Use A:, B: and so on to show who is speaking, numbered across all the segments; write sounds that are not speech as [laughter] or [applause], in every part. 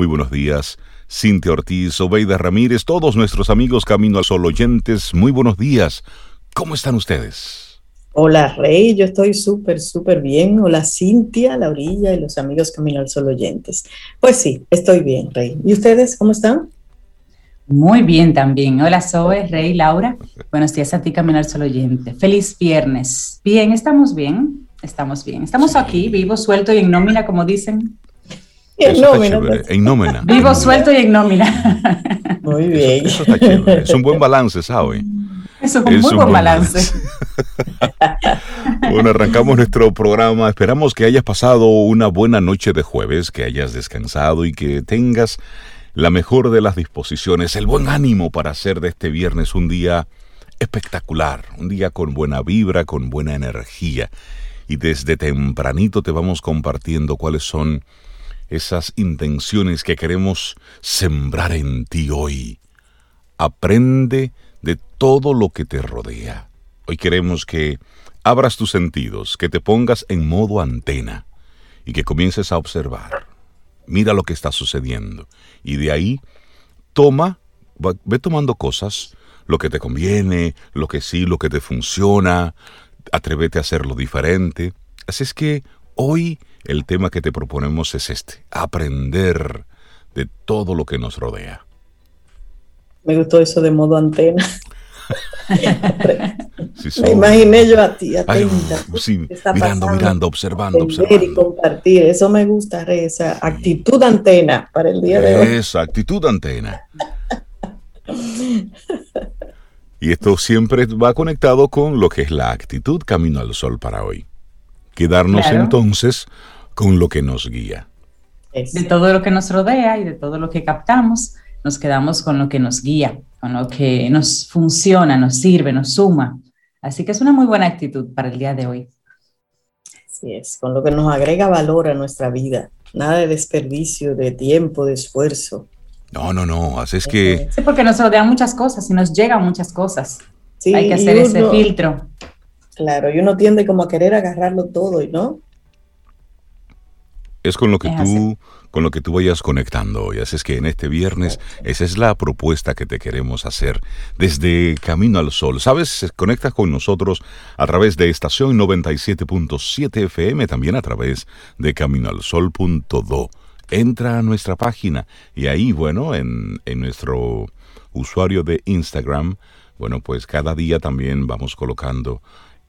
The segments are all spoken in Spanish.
A: Muy buenos días. Cintia Ortiz, Obeida Ramírez, todos nuestros amigos Camino al Sol oyentes, muy buenos días. ¿Cómo están ustedes?
B: Hola Rey, yo estoy súper, súper bien. Hola Cintia, Laurilla y los amigos Camino al Sol oyentes. Pues sí, estoy bien, Rey. ¿Y ustedes cómo están?
C: Muy bien también. Hola Zoe, Rey, Laura. Buenos días a ti, Camino al Sol oyente. Feliz viernes. Bien, estamos bien. Estamos bien. Estamos aquí, vivo, suelto y en nómina, como dicen. [laughs]
A: En nómina. En nómina.
C: Vivo, suelto y en nómina. [laughs]
B: Muy bien.
A: Eso está chévere. Es un buen [laughs] balance, ¿sabes?
C: Es un muy buen, balance.
A: bueno, arrancamos nuestro programa. Esperamos que hayas pasado una buena noche de jueves, que hayas descansado y que tengas la mejor de las disposiciones, el buen ánimo para hacer de este viernes un día espectacular, un día con buena vibra, con buena energía. Y desde tempranito te vamos compartiendo cuáles son esas intenciones que queremos sembrar en ti hoy. Aprende de todo lo que te rodea. Hoy queremos que abras tus sentidos, que te pongas en modo antena y que comiences a observar. Mira lo que está sucediendo y de ahí toma, ve tomando cosas, lo que te conviene, lo que sí, lo que te funciona, atrévete a hacerlo diferente. Así es que hoy el tema que te proponemos es este, aprender de todo lo que nos rodea.
B: Me gustó eso de modo antena. [laughs] Me imaginé yo a ti, atenta.
A: sí, mirando, mirando, observando, observando.
B: Y compartir, eso me gusta, esa actitud antena para el día de hoy.
A: Esa actitud antena. y esto siempre va conectado con lo que es la actitud camino al sol para hoy. Quedarnos entonces con lo que nos guía.
C: De todo lo que nos rodea y de todo lo que captamos, nos quedamos con lo que nos guía, con lo que nos funciona, nos sirve, nos suma. Así que es una muy buena actitud para el día de hoy.
B: Así es, con lo que nos agrega valor a nuestra vida. Nada de desperdicio de tiempo, de esfuerzo.
A: No, no, no, así es que...
C: Sí, porque nos rodean muchas cosas y nos llegan muchas cosas. Sí, Hay que hacer ese filtro.
B: Claro, y uno tiende como a querer agarrarlo todo, ¿y no?
A: Es con lo que tú con lo que tú vayas conectando hoy. Así es que en este viernes esa es la propuesta que te queremos hacer desde Camino al Sol. ¿Sabes? Conectas con nosotros a través de estación 97.7 FM, también a través de caminoalsol.do. Entra a nuestra página y ahí, bueno, en, en nuestro usuario de Instagram, bueno, pues cada día también vamos colocando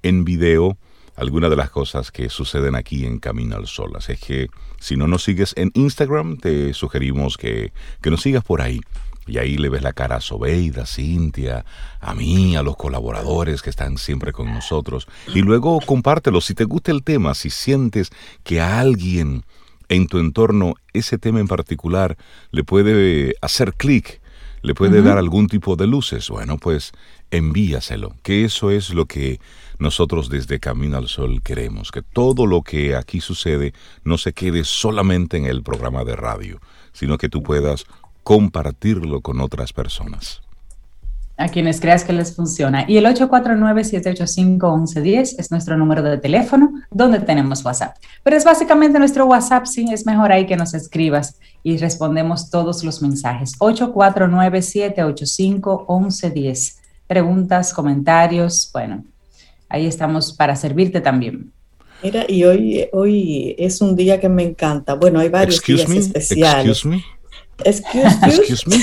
A: en video algunas de las cosas que suceden aquí en Camino al Sol. Así que si no nos sigues en Instagram, te sugerimos que, nos sigas por ahí. Y ahí le ves la cara a Sobeida, Cintia, a mí, a los colaboradores que están siempre con nosotros. Y luego compártelo. Si te gusta el tema, si sientes que a alguien en tu entorno ese tema en particular le puede hacer clic, le puede dar algún tipo de luces, bueno, pues envíaselo, que eso es lo que nosotros desde Camino al Sol queremos, que todo lo que aquí sucede no se quede solamente en el programa de radio, sino que tú puedas compartirlo con otras personas.
C: A quienes creas que les funciona. Y el 849-785-1110 es nuestro número de teléfono donde tenemos WhatsApp. Pero es básicamente nuestro WhatsApp, sí, es mejor ahí que nos escribas y respondemos todos los mensajes. 849-785-1110 preguntas, comentarios, bueno, ahí estamos para servirte también.
B: Mira, y hoy, hoy es un día que me encanta. Bueno, hay varios días especiales.
A: Excuse me.
B: Excuse, me.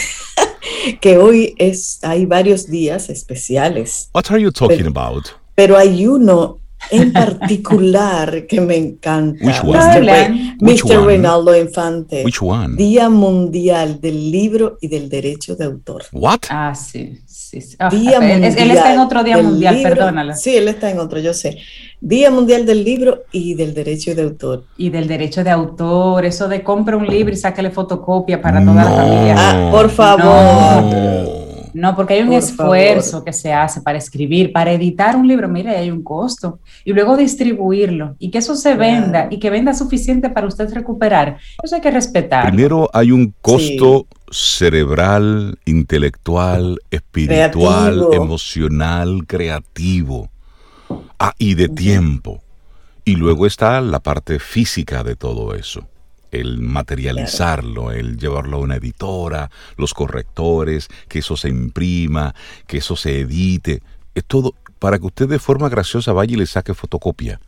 B: [laughs] que hoy es, hay varios días especiales.
A: What are you talking about?
B: Pero hay uno en particular que me encanta.
A: Which one?
B: Mr. Reinaldo Infante.
A: Which one?
B: Día Mundial del Libro y del Derecho de Autor.
A: What?
C: Ah, sí. sí, ah, día él, mundial él, está en otro Día Mundial, perdónala.
B: Sí, él está en otro, yo sé. Día Mundial del Libro y del Derecho de Autor.
C: Y del Derecho de Autor, eso de compra un libro y sácale fotocopia para toda la familia.
B: Ah, por favor.
C: No, porque hay un esfuerzo que se hace para escribir, para editar un libro, mire, hay un costo, y luego distribuirlo, y que eso se venda, y que venda suficiente para usted recuperar. Eso hay que respetar.
A: Primero hay un costo cerebral, intelectual, espiritual, emocional, creativo, ah, y de tiempo. Y luego está la parte física de todo eso. El materializarlo, el llevarlo a una editora, los correctores, que eso se imprima, que eso se edite, es todo para que usted de forma graciosa vaya y le saque fotocopia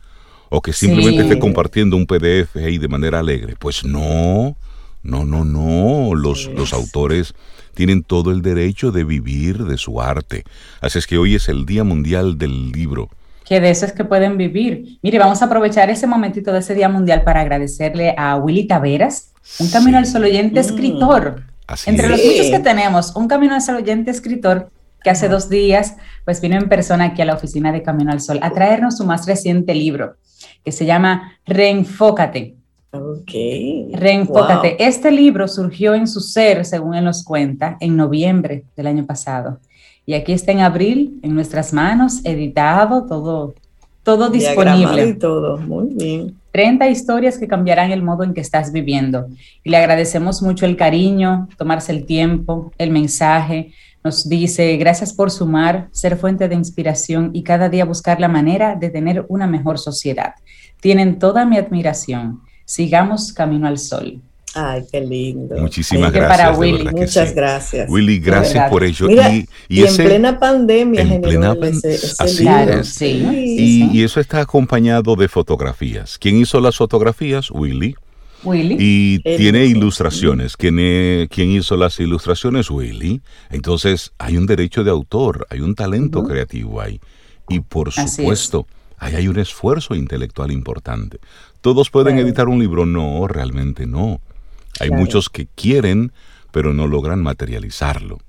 A: o que simplemente esté compartiendo un PDF ahí de manera alegre. Pues no, no, no, no, los, los autores tienen todo el derecho de vivir de su arte. Así es que hoy es el Día Mundial del Libro
C: que de eso es que pueden vivir. Mire, vamos a aprovechar ese momentito de ese Día Mundial para agradecerle a Willy Taveras, un Camino al Sol oyente mm. escritor. Entre los muchos que tenemos, un Camino al Sol oyente escritor que hace dos días pues vino en persona aquí a la oficina de Camino al Sol a traernos su más reciente libro que se llama Reenfócate.
B: Ok.
C: Reenfócate. Este libro surgió en su ser, según él nos cuenta, en noviembre del año pasado. Y aquí está en abril, en nuestras manos, editado, todo, todo disponible.
B: Y todo, muy bien.
C: 30 historias que cambiarán el modo en que estás viviendo. Y le agradecemos mucho el cariño, tomarse el tiempo, el mensaje. Nos dice, gracias por sumar, ser fuente de inspiración y cada día buscar la manera de tener una mejor sociedad. Tienen toda mi admiración. Sigamos camino al sol.
B: Ay, qué lindo.
A: Muchísimas gracias. Para
B: Willy. Muchas gracias.
A: Willy, gracias por ello.
B: y, en plena pandemia, en plena
A: así es. y, eso está acompañado de fotografías. ¿Quién hizo las fotografías? Willy.
C: Willy.
A: Y tiene ilustraciones. ¿Quién, ¿Quién, hizo las ilustraciones? Willy. Entonces, hay un derecho de autor, hay un talento creativo ahí. Y por supuesto, ahí hay un esfuerzo intelectual importante. ¿Todos pueden editar un libro? No, realmente no. Hay muchos que quieren, pero no logran materializarlo.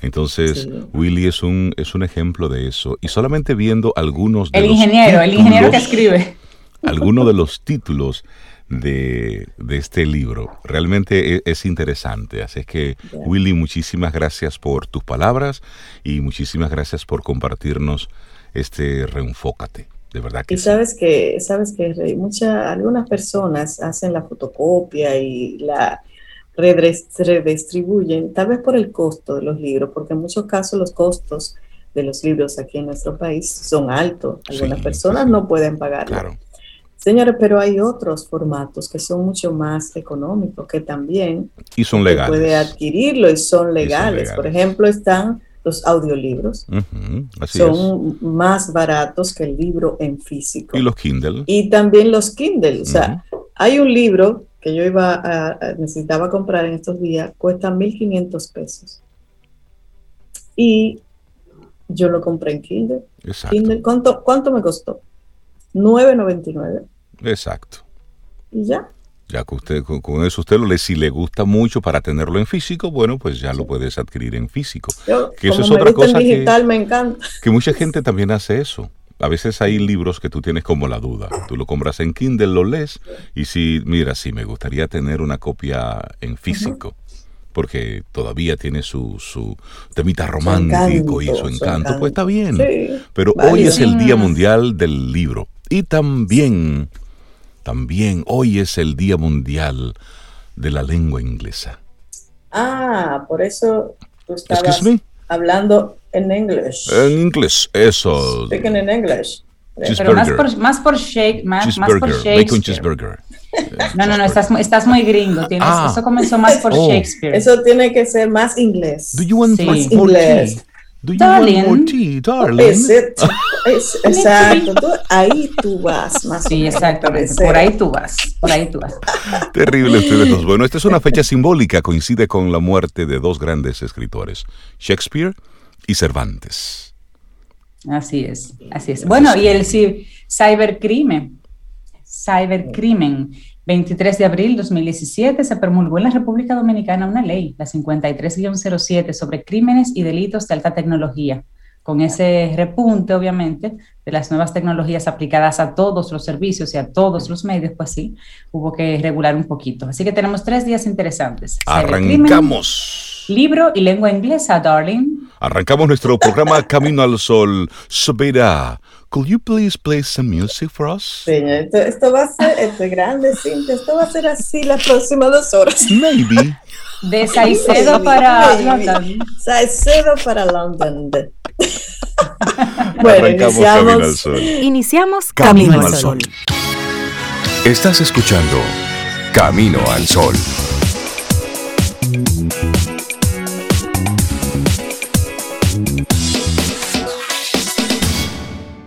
A: Entonces, Willy es un, es un ejemplo de eso. Y solamente viendo algunos de
C: el ingeniero, el ingeniero que escribe.
A: Algunos de los títulos de, este libro. Realmente e, es, interesante. Así es que, Willy, muchísimas gracias por tus palabras y muchísimas gracias por compartirnos este reenfócate. De verdad que
B: y sabes que, sabes que muchas, algunas personas hacen la fotocopia y la redistribuyen, tal vez por el costo de los libros, porque en muchos casos los costos de los libros aquí en nuestro país son altos. Algunas personas no pueden pagarlo. Claro. Señores, pero hay otros formatos que son mucho más económicos, que también
A: y son legales.
B: puede adquirirlo y son legales. Por ejemplo, están los audiolibros. son más baratos que el libro en físico.
A: Y los Kindle.
B: Y también los Kindle. O sea, hay un libro que yo iba a, necesitaba comprar en estos días, cuesta 1.500 pesos. Y yo lo compré en Kindle. Exacto. ¿cuánto, ¿Cuánto me costó? 9.99.
A: Exacto.
B: Y ya.
A: Ya que usted, con, eso usted lo lee, si le gusta mucho para tenerlo en físico, bueno, pues ya lo puedes adquirir en físico.
B: que eso es otra cosa digital, me encanta.
A: que mucha gente también hace eso. A veces hay libros que tú tienes como la duda. Tú lo compras en Kindle, lo lees y si, mira, sí, me gustaría tener una copia en físico. Porque todavía tiene su, su temita romántico y su encanto, pues está bien. Pero hoy es el Día Mundial del Libro. Y también también hoy es el Día Mundial de la Lengua Inglesa.
B: Ah, por eso tú estabas hablando en inglés.
A: En inglés, eso.
B: Speaking in English.
C: Pero más por, más por shake, más, más por Shakespeare.
A: cheeseburger.
C: No, no, no, estás, estás muy gringo. Tienes, ah. Eso comenzó más por oh. Shakespeare.
B: Eso tiene que ser más inglés.
A: Do you want
B: sí.
A: más
B: inglés?
A: Do you darling. want more tea, darling? [laughs]
B: exacto. ahí tú vas, más
C: Sí, exactamente. Por ahí tú vas. Por ahí tú vas. [laughs]
A: Terrible ustedes dos. Bueno, esta es una fecha simbólica. Coincide con la muerte de dos grandes escritores, Shakespeare y Cervantes.
C: Así es, así es. Bueno, y el cibercrimen. Cybercrimen 23 de abril de 2017 se promulgó en la República Dominicana una ley, la 53-07, sobre crímenes y delitos de alta tecnología, con ese repunte, obviamente, de las nuevas tecnologías aplicadas a todos los servicios y a todos los medios, pues sí, hubo que regular un poquito. Así que tenemos tres días interesantes.
A: Arrancamos.
C: Libro y lengua inglesa, darling.
A: Arrancamos nuestro programa [laughs] Camino al Sol. Subirá Could you please play some music for us?
B: Señor, esto, va a ser, esto es grande, Cintia, esto va a ser así las próximas dos horas.
A: Maybe. [laughs]
C: De Saicedo para London.
B: Saicedo para London. bueno, iniciamos.
D: Camino al Sol. Iniciamos Camino, al Sol.
A: Estás escuchando
D: Camino al Sol.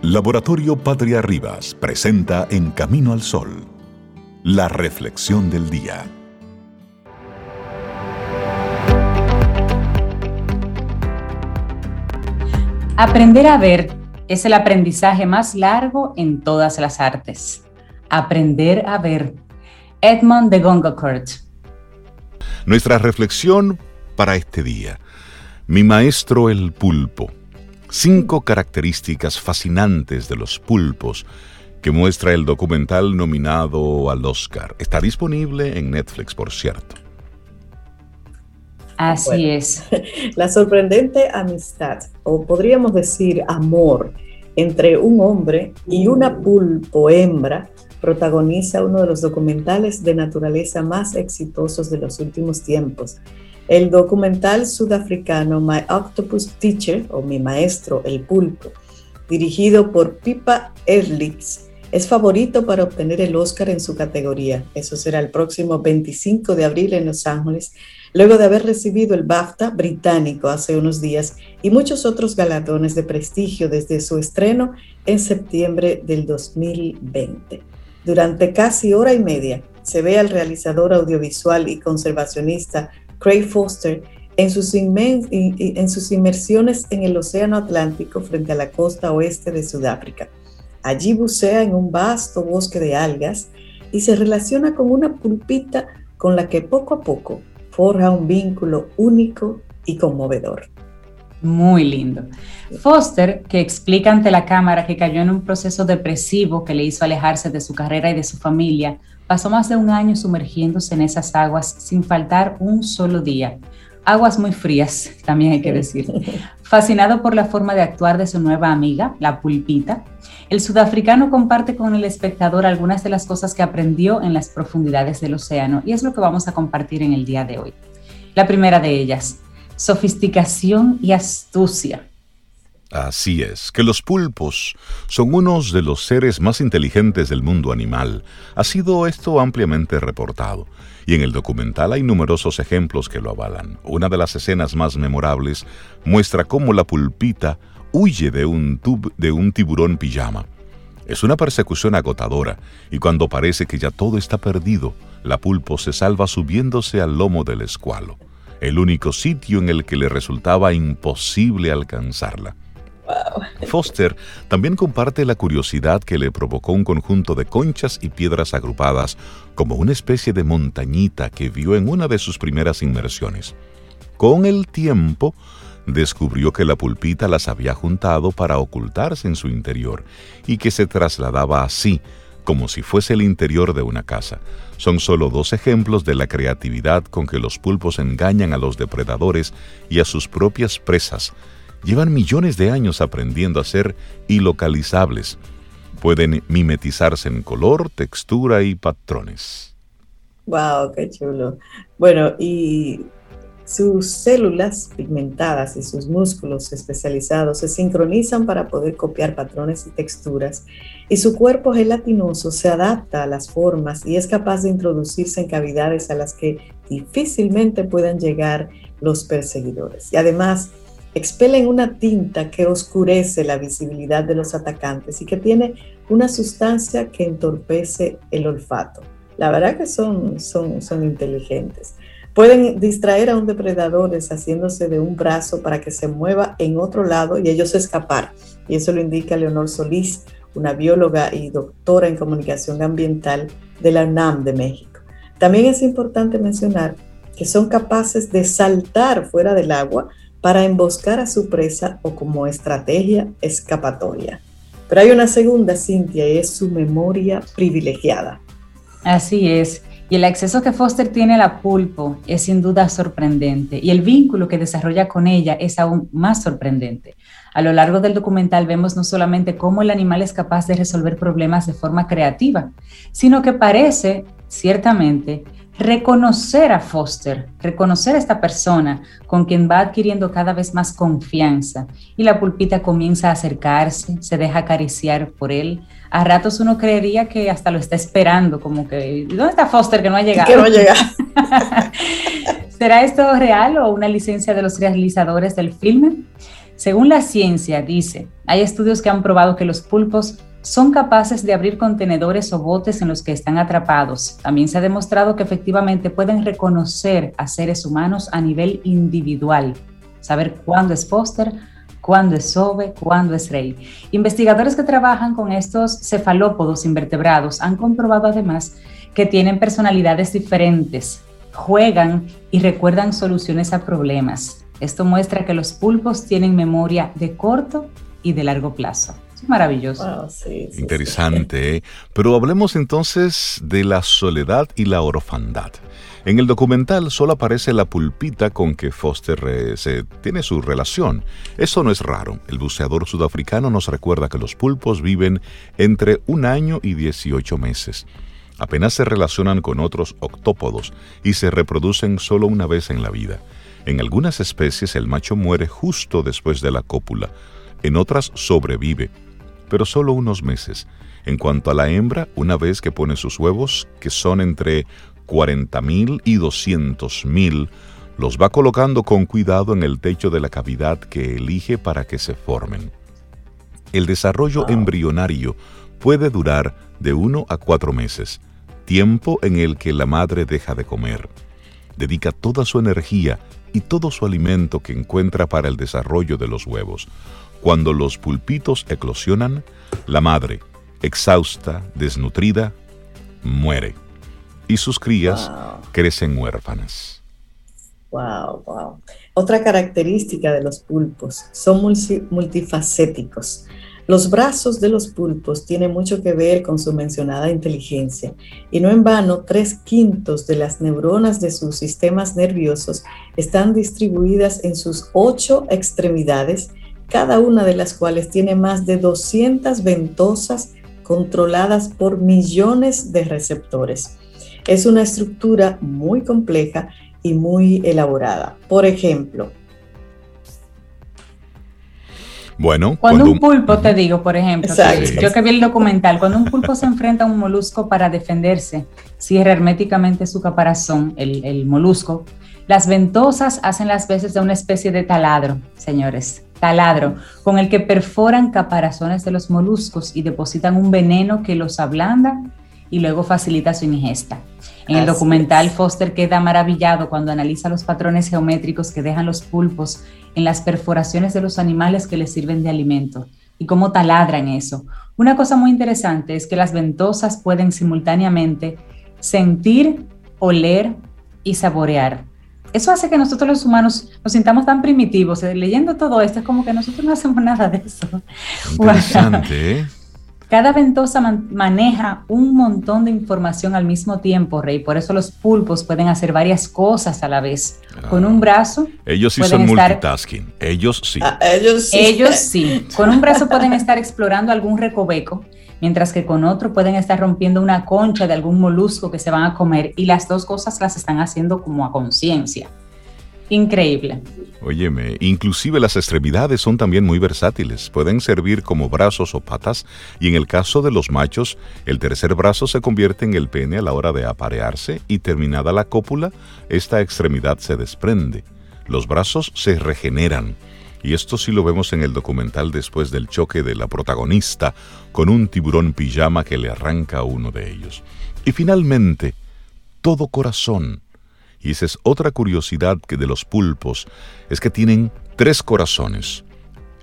A: Laboratorio Patria Rivas presenta En Camino al Sol, la reflexión del día.
C: Aprender a ver es el aprendizaje más largo en todas las artes. Aprender a ver. Edmond de Goncourt.
A: Nuestra reflexión para este día. Mi maestro el pulpo. Cinco características fascinantes de los pulpos que muestra el documental nominado al Oscar. Está disponible en Netflix, por cierto.
C: Así es. [laughs]
B: La sorprendente amistad, o podríamos decir amor, entre un hombre y una pulpo hembra protagoniza uno de los documentales de naturaleza más exitosos de los últimos tiempos. El documental sudafricano My Octopus Teacher, o Mi Maestro, el Pulpo, dirigido por Pipa Ehrlich, es favorito para obtener el Oscar en su categoría. Eso será el próximo 25 de abril en Los Ángeles luego de haber recibido el BAFTA británico hace unos días y muchos otros galardones de prestigio desde su estreno en septiembre del 2020. Durante casi hora y media se ve al realizador audiovisual y conservacionista Craig Foster en sus, en sus inmersiones en el Océano Atlántico frente a la costa oeste de Sudáfrica. Allí bucea en un vasto bosque de algas y se relaciona con una pulpita con la que poco a poco forja un vínculo único y conmovedor.
C: Muy lindo. Foster, que explica ante la cámara que cayó en un proceso depresivo que le hizo alejarse de su carrera y de su familia, pasó más de un año sumergiéndose en esas aguas sin faltar un solo día. Aguas muy frías, [laughs] también hay que decir. Fascinado por la forma de actuar de su nueva amiga, la pulpita, el sudafricano comparte con el espectador algunas de las cosas que aprendió en las profundidades del océano y es lo que vamos a compartir en el día de hoy. La primera de ellas, sofisticación y astucia.
A: Así es, que los pulpos son unos de los seres más inteligentes del mundo animal. Ha sido esto ampliamente reportado, y en el documental hay numerosos ejemplos que lo avalan. Una de las escenas más memorables muestra cómo la pulpita huye de un, de un tiburón pijama. Es una persecución agotadora, y cuando parece que ya todo está perdido, la pulpo se salva subiéndose al lomo del escualo, el único sitio en el que le resultaba imposible alcanzarla. Foster también comparte la curiosidad que le provocó un conjunto de conchas y piedras agrupadas como una especie de montañita que vio en una de sus primeras inmersiones. Con el tiempo, descubrió que la pulpita las había juntado para ocultarse en su interior y que se trasladaba así, como si fuese el interior de una casa. Son solo dos ejemplos de la creatividad con que los pulpos engañan a los depredadores y a sus propias presas, llevan millones de años aprendiendo a ser ilocalizables. Pueden mimetizarse en color, textura y patrones.
B: ¡Wow! ¡Qué chulo! Bueno, y sus células pigmentadas y sus músculos especializados se sincronizan para poder copiar patrones y texturas, y su cuerpo gelatinoso se adapta a las formas y es capaz de introducirse en cavidades a las que difícilmente puedan llegar los perseguidores. Y además, expelen una tinta que oscurece la visibilidad de los atacantes y que tiene una sustancia que entorpece el olfato. La verdad que son, son, son inteligentes. Pueden distraer a un depredador deshaciéndose de un brazo para que se mueva en otro lado y ellos escapar. Y eso lo indica Leonor Solís, una bióloga y doctora en comunicación ambiental de la UNAM de México. También es importante mencionar que son capaces de saltar fuera del agua para emboscar a su presa o como estrategia escapatoria. Pero hay una segunda, Cintia, y es su memoria privilegiada.
C: Así es. Y el acceso que Foster tiene a la pulpo es sin duda sorprendente y el vínculo que desarrolla con ella es aún más sorprendente. A lo largo del documental vemos no solamente cómo el animal es capaz de resolver problemas de forma creativa, sino que parece, ciertamente, reconocer a Foster, reconocer a esta persona con quien va adquiriendo cada vez más confianza y la pulpita comienza a acercarse, se deja acariciar por él. A ratos uno creería que hasta lo está esperando, como que, ¿dónde está Foster que no ha llegado?
B: Que no llega. [laughs]
C: ¿Será esto real o una licencia de los realizadores del filme? Según la ciencia, dice, hay estudios que han probado que los pulpos son capaces de abrir contenedores o botes en los que están atrapados. También se ha demostrado que efectivamente pueden reconocer a seres humanos a nivel individual, saber cuándo es Foster, cuándo es Sobe, cuándo es Rey. Investigadores que trabajan con estos cefalópodos invertebrados han comprobado además que tienen personalidades diferentes, juegan y recuerdan soluciones a problemas. Esto muestra que los pulpos tienen memoria de corto y de largo plazo. Es maravilloso.
B: Ah,
A: Interesante, ¿eh? Pero hablemos entonces de la soledad y la orfandad. En el documental solo aparece la pulpita con que Foster eh, se tiene su relación. Eso no es raro. El buceador sudafricano nos recuerda que los pulpos viven entre un año y 18 meses. Apenas se relacionan con otros octópodos y se reproducen solo una vez en la vida. En algunas especies el macho muere justo después de la cópula, en otras sobrevive, pero solo unos meses. En cuanto a la hembra, una vez que pone sus huevos, que son entre 40.000 y 200.000, los va colocando con cuidado en el techo de la cavidad que elige para que se formen. El desarrollo embrionario puede durar de uno a cuatro meses, tiempo en el que la madre deja de comer. Dedica toda su energía y todo su alimento que encuentra para el desarrollo de los huevos. Cuando los pulpitos eclosionan, la madre, exhausta, desnutrida, muere y sus crías crecen huérfanas.
B: Wow, wow. Otra característica de los pulpos, son multifacéticos. Los brazos de los pulpos tienen mucho que ver con su mencionada inteligencia y no en vano tres quintos de las neuronas de sus sistemas nerviosos están distribuidas en sus ocho extremidades cada una de las cuales tiene más de 200 ventosas controladas por millones de receptores. Es una estructura muy compleja y muy elaborada. Por ejemplo,
A: bueno,
C: cuando, un pulpo, te digo, por ejemplo, yo que vi el documental, cuando un pulpo se enfrenta a un molusco para defenderse, cierra herméticamente su caparazón, el, el molusco, las ventosas hacen las veces de una especie de taladro, señores taladro, con el que perforan caparazones de los moluscos y depositan un veneno que los ablanda y luego facilita su ingesta. En el documental, Foster queda maravillado cuando analiza los patrones geométricos que dejan los pulpos en las perforaciones de los animales que les sirven de alimento y cómo taladran eso. Una cosa muy interesante es que las ventosas pueden simultáneamente sentir, oler y saborear. Eso hace que nosotros los humanos nos sintamos tan primitivos. Eh, leyendo todo esto es como que nosotros no hacemos nada de eso.
A: Interesante. ¿eh?
C: Cada ventosa maneja un montón de información al mismo tiempo, Rey. Por eso los pulpos pueden hacer varias cosas a la vez. Con un brazo.
A: Ellos sí son multitasking. Ellos sí.
B: Ah, ellos sí.
C: Ellos sí. [laughs] Con un brazo pueden estar explorando algún recoveco mientras que con otro pueden estar rompiendo una concha de algún molusco que se van a comer y las dos cosas las están haciendo como a conciencia. Increíble.
A: Óyeme, inclusive las extremidades son también muy versátiles. Pueden servir como brazos o patas y en el caso de los machos, el tercer brazo se convierte en el pene a la hora de aparearse y terminada la cópula, esta extremidad se desprende. Los brazos se regeneran y esto sí lo vemos en el documental después del choque de la protagonista con un tiburón pijama que le arranca a uno de ellos. Y finalmente, todo corazón. Y esa es otra curiosidad que de los pulpos, es que tienen tres corazones.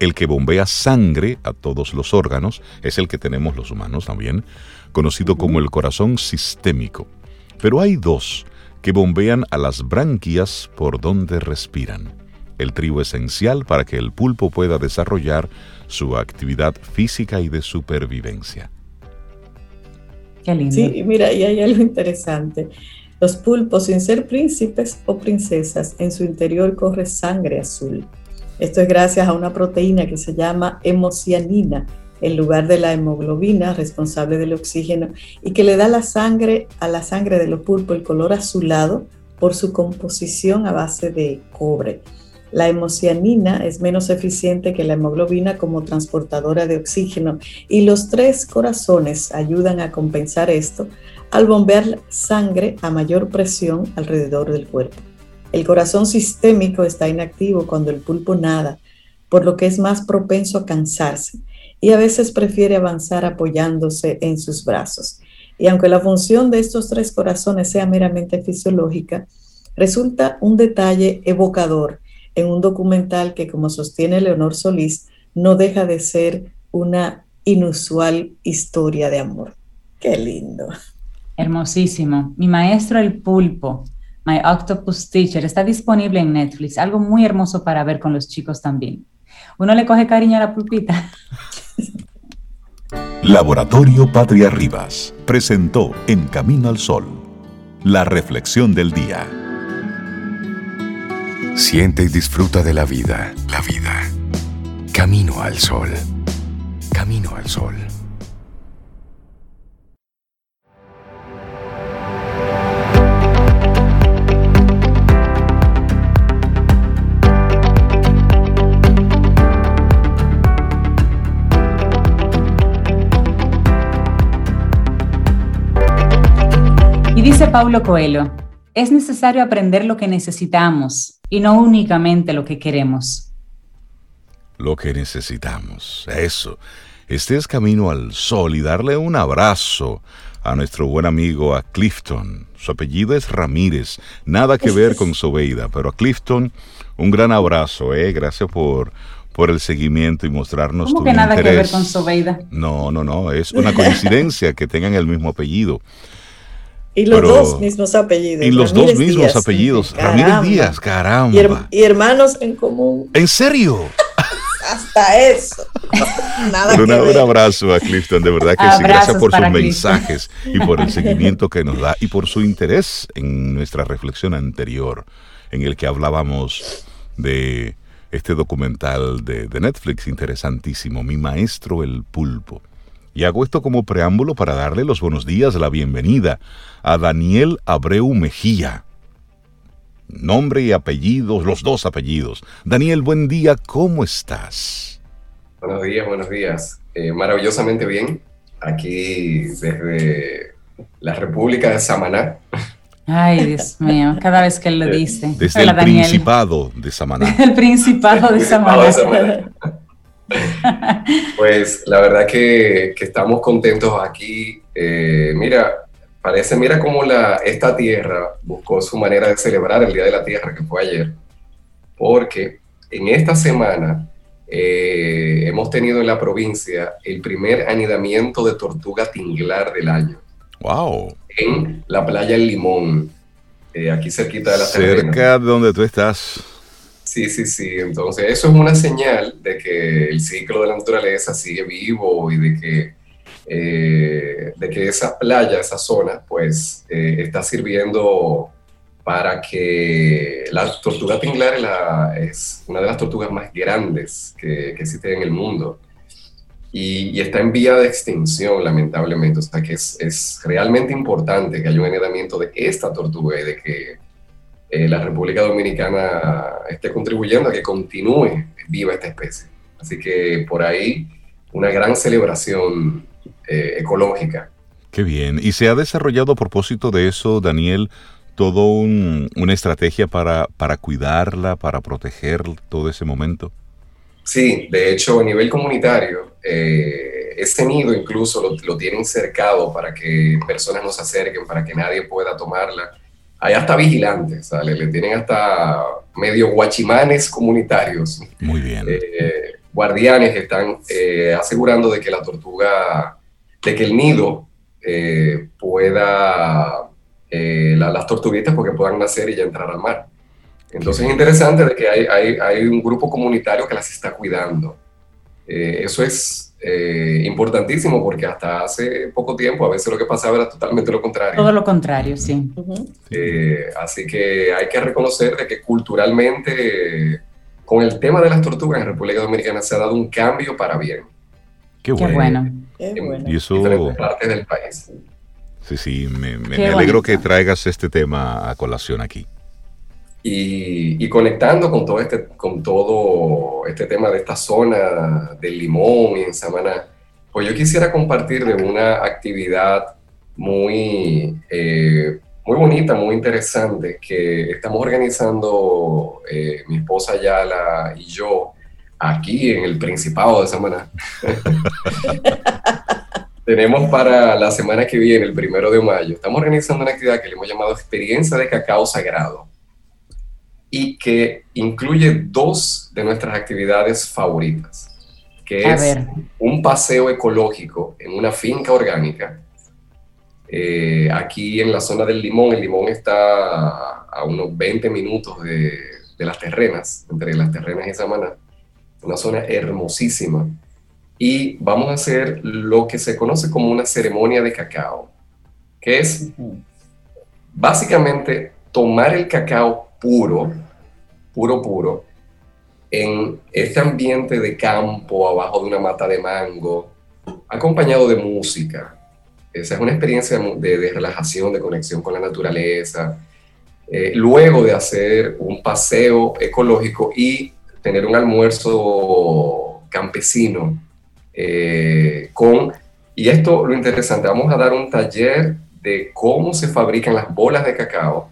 A: El que bombea sangre a todos los órganos es el que tenemos los humanos también, conocido como el corazón sistémico. Pero hay dos que bombean a las branquias por donde respiran el trigo esencial para que el pulpo pueda desarrollar su actividad física y de supervivencia.
B: Qué lindo. Sí, mira, y hay algo interesante. Los pulpos, sin ser príncipes o princesas, en su interior corre sangre azul. Esto es gracias a una proteína que se llama hemocianina, en lugar de la hemoglobina responsable del oxígeno y que le da la sangre a la sangre de los pulpos el color azulado por su composición a base de cobre. La hemocianina es menos eficiente que la hemoglobina como transportadora de oxígeno y los tres corazones ayudan a compensar esto al bombear sangre a mayor presión alrededor del cuerpo. El corazón sistémico está inactivo cuando el pulpo nada, por lo que es más propenso a cansarse y a veces prefiere avanzar apoyándose en sus brazos. Y aunque la función de estos tres corazones sea meramente fisiológica, resulta un detalle evocador en un documental que, como sostiene Leonor Solís, no deja de ser una inusual historia de amor. Qué lindo.
C: Hermosísimo. Mi maestro el pulpo, My Octopus Teacher, está disponible en Netflix. Algo muy hermoso para ver con los chicos también. Uno le coge cariño a la pulpita.
A: Laboratorio Patria Rivas presentó En Camino al Sol, la reflexión del día.
D: Siente y disfruta de la vida, la vida. Camino al sol. Camino al sol.
C: Dice Paulo Coelho, es necesario aprender lo que necesitamos y no únicamente lo que queremos.
A: Lo que necesitamos, eso. Este es camino al sol y darle un abrazo a nuestro buen amigo a Clifton. Su apellido es Ramírez, nada que ver con Sobeida, pero a Clifton un gran abrazo, ¿eh? Gracias por, por el seguimiento y mostrarnos
C: ¿Cómo que nada que ver con Sobeida?
A: No, no, no, es una coincidencia que tengan el mismo apellido.
B: Y los dos mismos apellidos.
A: Y los dos mismos apellidos. Ramírez Díaz, caramba.
B: Y, hermanos en común.
A: ¿En serio? [laughs]
B: Hasta eso. [laughs]
A: Nada un, abrazo a Clifton, de verdad que sí. Gracias por sus mensajes y por el [laughs] seguimiento que nos da y por su interés en nuestra reflexión anterior, en el que hablábamos de este documental de, de Netflix interesantísimo, Mi Maestro el Pulpo. Y hago esto como preámbulo para darle los buenos días, la bienvenida a Daniel Abreu Mejía. Nombre y apellidos, los dos apellidos. Daniel, buen día, ¿cómo estás?
E: Buenos días, buenos días. Eh, maravillosamente bien, aquí desde la República de Samaná.
C: Ay, Dios mío, cada vez que él lo dice.
A: Desde [laughs] el Principado de Samaná.
C: el Principado de Samaná. [laughs]
E: pues la verdad que, estamos contentos aquí. Eh, mira, parece, mira cómo la, esta tierra buscó su manera de celebrar el Día de la Tierra, que fue ayer, porque en esta semana eh, hemos tenido en la provincia el primer anidamiento de tortuga tinglar del año.
A: ¡Wow!
E: En la playa El Limón, eh, aquí cerquita de la
A: Cerca de donde tú estás.
E: Sí, sí, sí. Entonces, eso es una señal de que el ciclo de la naturaleza sigue vivo y de que, eh, de que esa playa, esa zona, pues eh, está sirviendo para que la tortuga tinglar es una de las tortugas más grandes que, que existen en el mundo. Y, está en vía de extinción, lamentablemente. O sea que es, es realmente importante que haya un anidamiento de esta tortuga y de que eh, la República Dominicana esté contribuyendo a que continúe viva esta especie. Así que por ahí una gran celebración eh, ecológica.
A: Qué bien. ¿Y se ha desarrollado a propósito de eso, Daniel, todo una estrategia para, para cuidarla, para proteger todo ese momento?
E: Sí, de hecho a nivel comunitario, eh, ese nido incluso lo, lo, tienen cercado para que personas no se acerquen, para que nadie pueda tomarla hay hasta vigilantes, ¿sale? Le tienen hasta medio guachimanes comunitarios.
A: Muy bien.
E: Eh, guardianes están eh, asegurando de que la tortuga, de que el nido eh, pueda, las tortuguitas porque puedan nacer y ya entrar al mar. Entonces es interesante de que hay, hay, hay, un grupo comunitario que las está cuidando. eso es eh, importantísimo porque hasta hace poco tiempo a veces lo que pasaba era totalmente lo contrario.
C: Todo lo contrario, sí.
E: Eh, así que hay que reconocer de que culturalmente con el tema de las tortugas en República Dominicana se ha dado un cambio para bien.
A: Qué bueno.
B: Qué bueno.
A: Y eso...
E: partes del país.
A: Sí, sí, me, alegro que traigas este tema a colación aquí.
E: Y, conectando con todo, este, con todo este tema de esta zona del limón y en Samaná, pues yo quisiera compartir de una actividad muy, eh, muy bonita, muy interesante que estamos organizando eh, mi esposa Yala y yo aquí en el Principado de Samaná. [laughs] Tenemos para la semana que viene, el primero de mayo, estamos organizando una actividad que le hemos llamado Experiencia de Cacao Sagrado y que incluye dos de nuestras actividades favoritas, que es un paseo ecológico en una finca orgánica. Eh, aquí en la zona del Limón, el Limón está a unos 20 minutos de, de las terrenas, entre las terrenas y Samaná, una zona hermosísima. Y vamos a hacer lo que se conoce como una ceremonia de cacao, que es básicamente tomar el cacao puro, puro, puro, en este ambiente de campo, abajo de una mata de mango, acompañado de música. Esa es una experiencia de, relajación, de conexión con la naturaleza. Eh, luego de hacer un paseo ecológico y tener un almuerzo campesino eh, con, y esto lo interesante, vamos a dar un taller de cómo se fabrican las bolas de cacao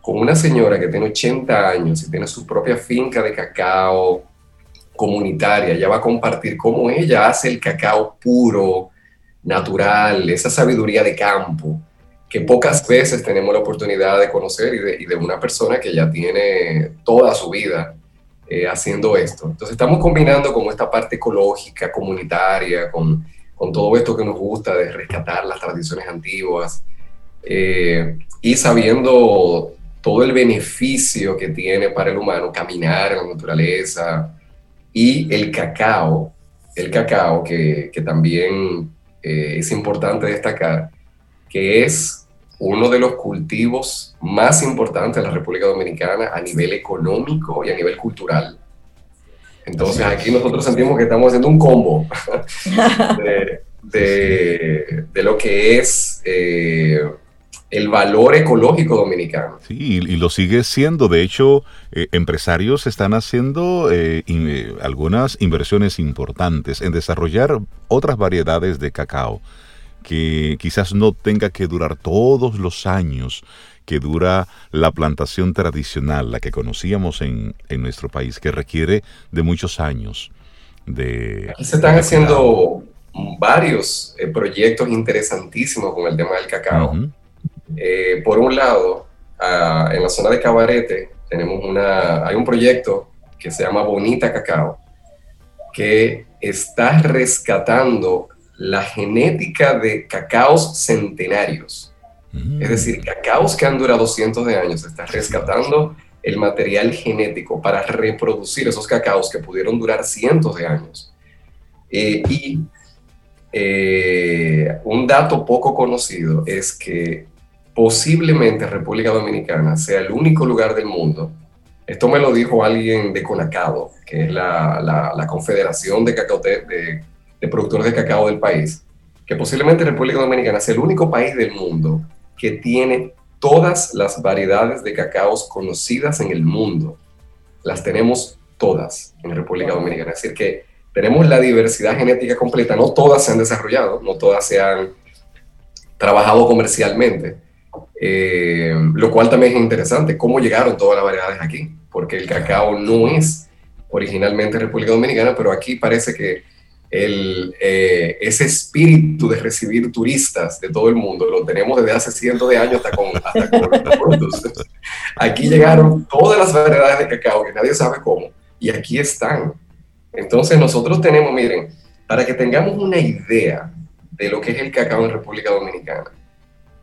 E: con una señora que tiene 80 años y tiene su propia finca de cacao comunitaria. Ella va a compartir cómo ella hace el cacao puro, natural, esa sabiduría de campo que pocas veces tenemos la oportunidad de conocer y de, y de una persona que ya tiene toda su vida eh, haciendo esto. Entonces estamos combinando como esta parte ecológica, comunitaria, con, con todo esto que nos gusta de rescatar las tradiciones antiguas eh, y sabiendo todo el beneficio que tiene para el humano caminar en la naturaleza y el cacao, el cacao que, que también eh, es importante destacar, que es uno de los cultivos más importantes de la República Dominicana a nivel económico y a nivel cultural. Entonces aquí nosotros sentimos que estamos haciendo un combo [laughs] de, lo que es eh, el valor ecológico dominicano.
A: Sí, y, lo sigue siendo. De hecho, eh, empresarios están haciendo eh, algunas inversiones importantes en desarrollar otras variedades de cacao que quizás no tenga que durar todos los años que dura la plantación tradicional, la que conocíamos en, nuestro país, que requiere de muchos años. De,
E: Aquí se están haciendo varios eh, proyectos interesantísimos con el tema del cacao. Eh, por un lado, en la zona de Cabarete tenemos una, hay un proyecto que se llama Bonita Cacao, que está rescatando la genética de cacaos centenarios. Es decir, mm. cacaos que han durado cientos de años. Está rescatando el material genético para reproducir esos cacaos que pudieron durar cientos de años. Eh, y eh, un dato poco conocido es que posiblemente República Dominicana sea el único lugar del mundo. Esto me lo dijo alguien de Conacado, que es la, la confederación de, cacao, de de productores de cacao del país, que posiblemente República Dominicana sea el único país del mundo que tiene todas las variedades de cacaos conocidas en el mundo. Las tenemos todas en República Dominicana. Es decir, que tenemos la diversidad genética completa. No todas se han desarrollado, no todas se han trabajado comercialmente. Eh, lo cual también es interesante, cómo llegaron todas las variedades aquí, porque el cacao no es originalmente República Dominicana, pero aquí parece que el, eh, ese espíritu de recibir turistas de todo el mundo, lo tenemos desde hace cientos de años hasta con, hasta con los productos. [laughs] Aquí llegaron todas las variedades de cacao que nadie sabe cómo, y aquí están. Entonces nosotros tenemos, miren, para que tengamos una idea de lo que es el cacao en República Dominicana,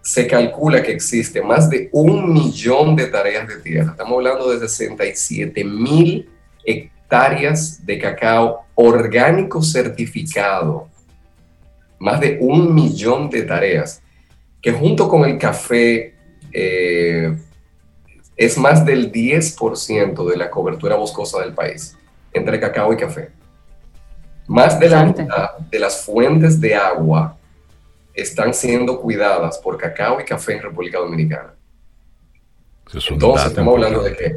E: se calcula que existe más de un millón de tareas de tierra. Estamos hablando de 67 mil hectáreas de cacao orgánico certificado, más de un millón de tareas, que junto con el café eh, es más del 10% de la cobertura boscosa del país, entre cacao y café. Más de la mitad de las fuentes de agua están siendo cuidadas por cacao y café en República Dominicana. Entonces, estamos hablando de que,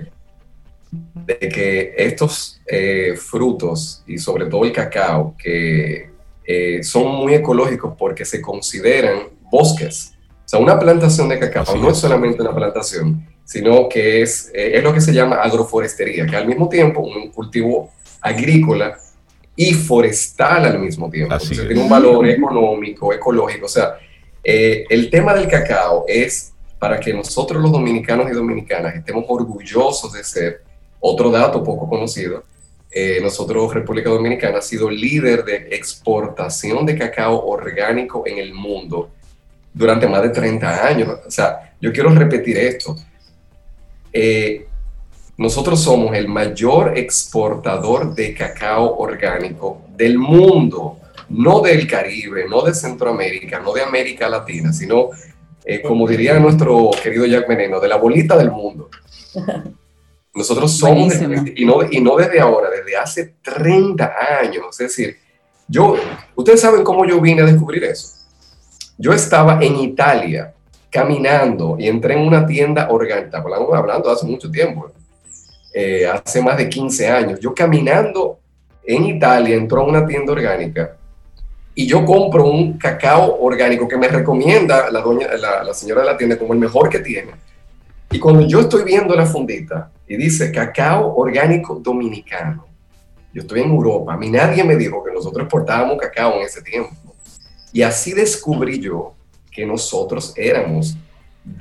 E: de que estos eh, frutos y sobre todo el cacao, que eh, son muy ecológicos porque se consideran bosques. O sea, una plantación de cacao no es. solamente una plantación, sino que es, eh, es lo que se llama agroforestería, que al mismo tiempo un cultivo agrícola y forestal al mismo tiempo. Así tiene un valor económico, ecológico. O sea, eh, el tema del cacao es para que nosotros los dominicanos y dominicanas estemos orgullosos de ser, otro dato poco conocido, eh, nosotros, República Dominicana, ha sido líder de exportación de cacao orgánico en el mundo durante más de 30 años. O sea, yo quiero repetir esto. Eh, nosotros somos el mayor exportador de cacao orgánico del mundo, no del Caribe, no de Centroamérica, no de América Latina, sino, eh, como diría nuestro querido Jack Veneno, de la bolita del mundo. [laughs] Nosotros somos, y no, y no desde ahora, desde hace 30 años. Es decir, yo, ustedes saben cómo yo vine a descubrir eso. Yo estaba en Italia caminando y entré en una tienda orgánica, hablando, hablando hace mucho tiempo, eh, hace más de 15 años. Yo caminando en Italia, entro a una tienda orgánica y yo compro un cacao orgánico que me recomienda la, doña, la, señora de la tienda como el mejor que tiene. Y cuando yo estoy viendo la fundita y dice cacao orgánico dominicano, yo estoy en Europa, a mí nadie me dijo que nosotros exportábamos cacao en ese tiempo. Y así descubrí yo que nosotros éramos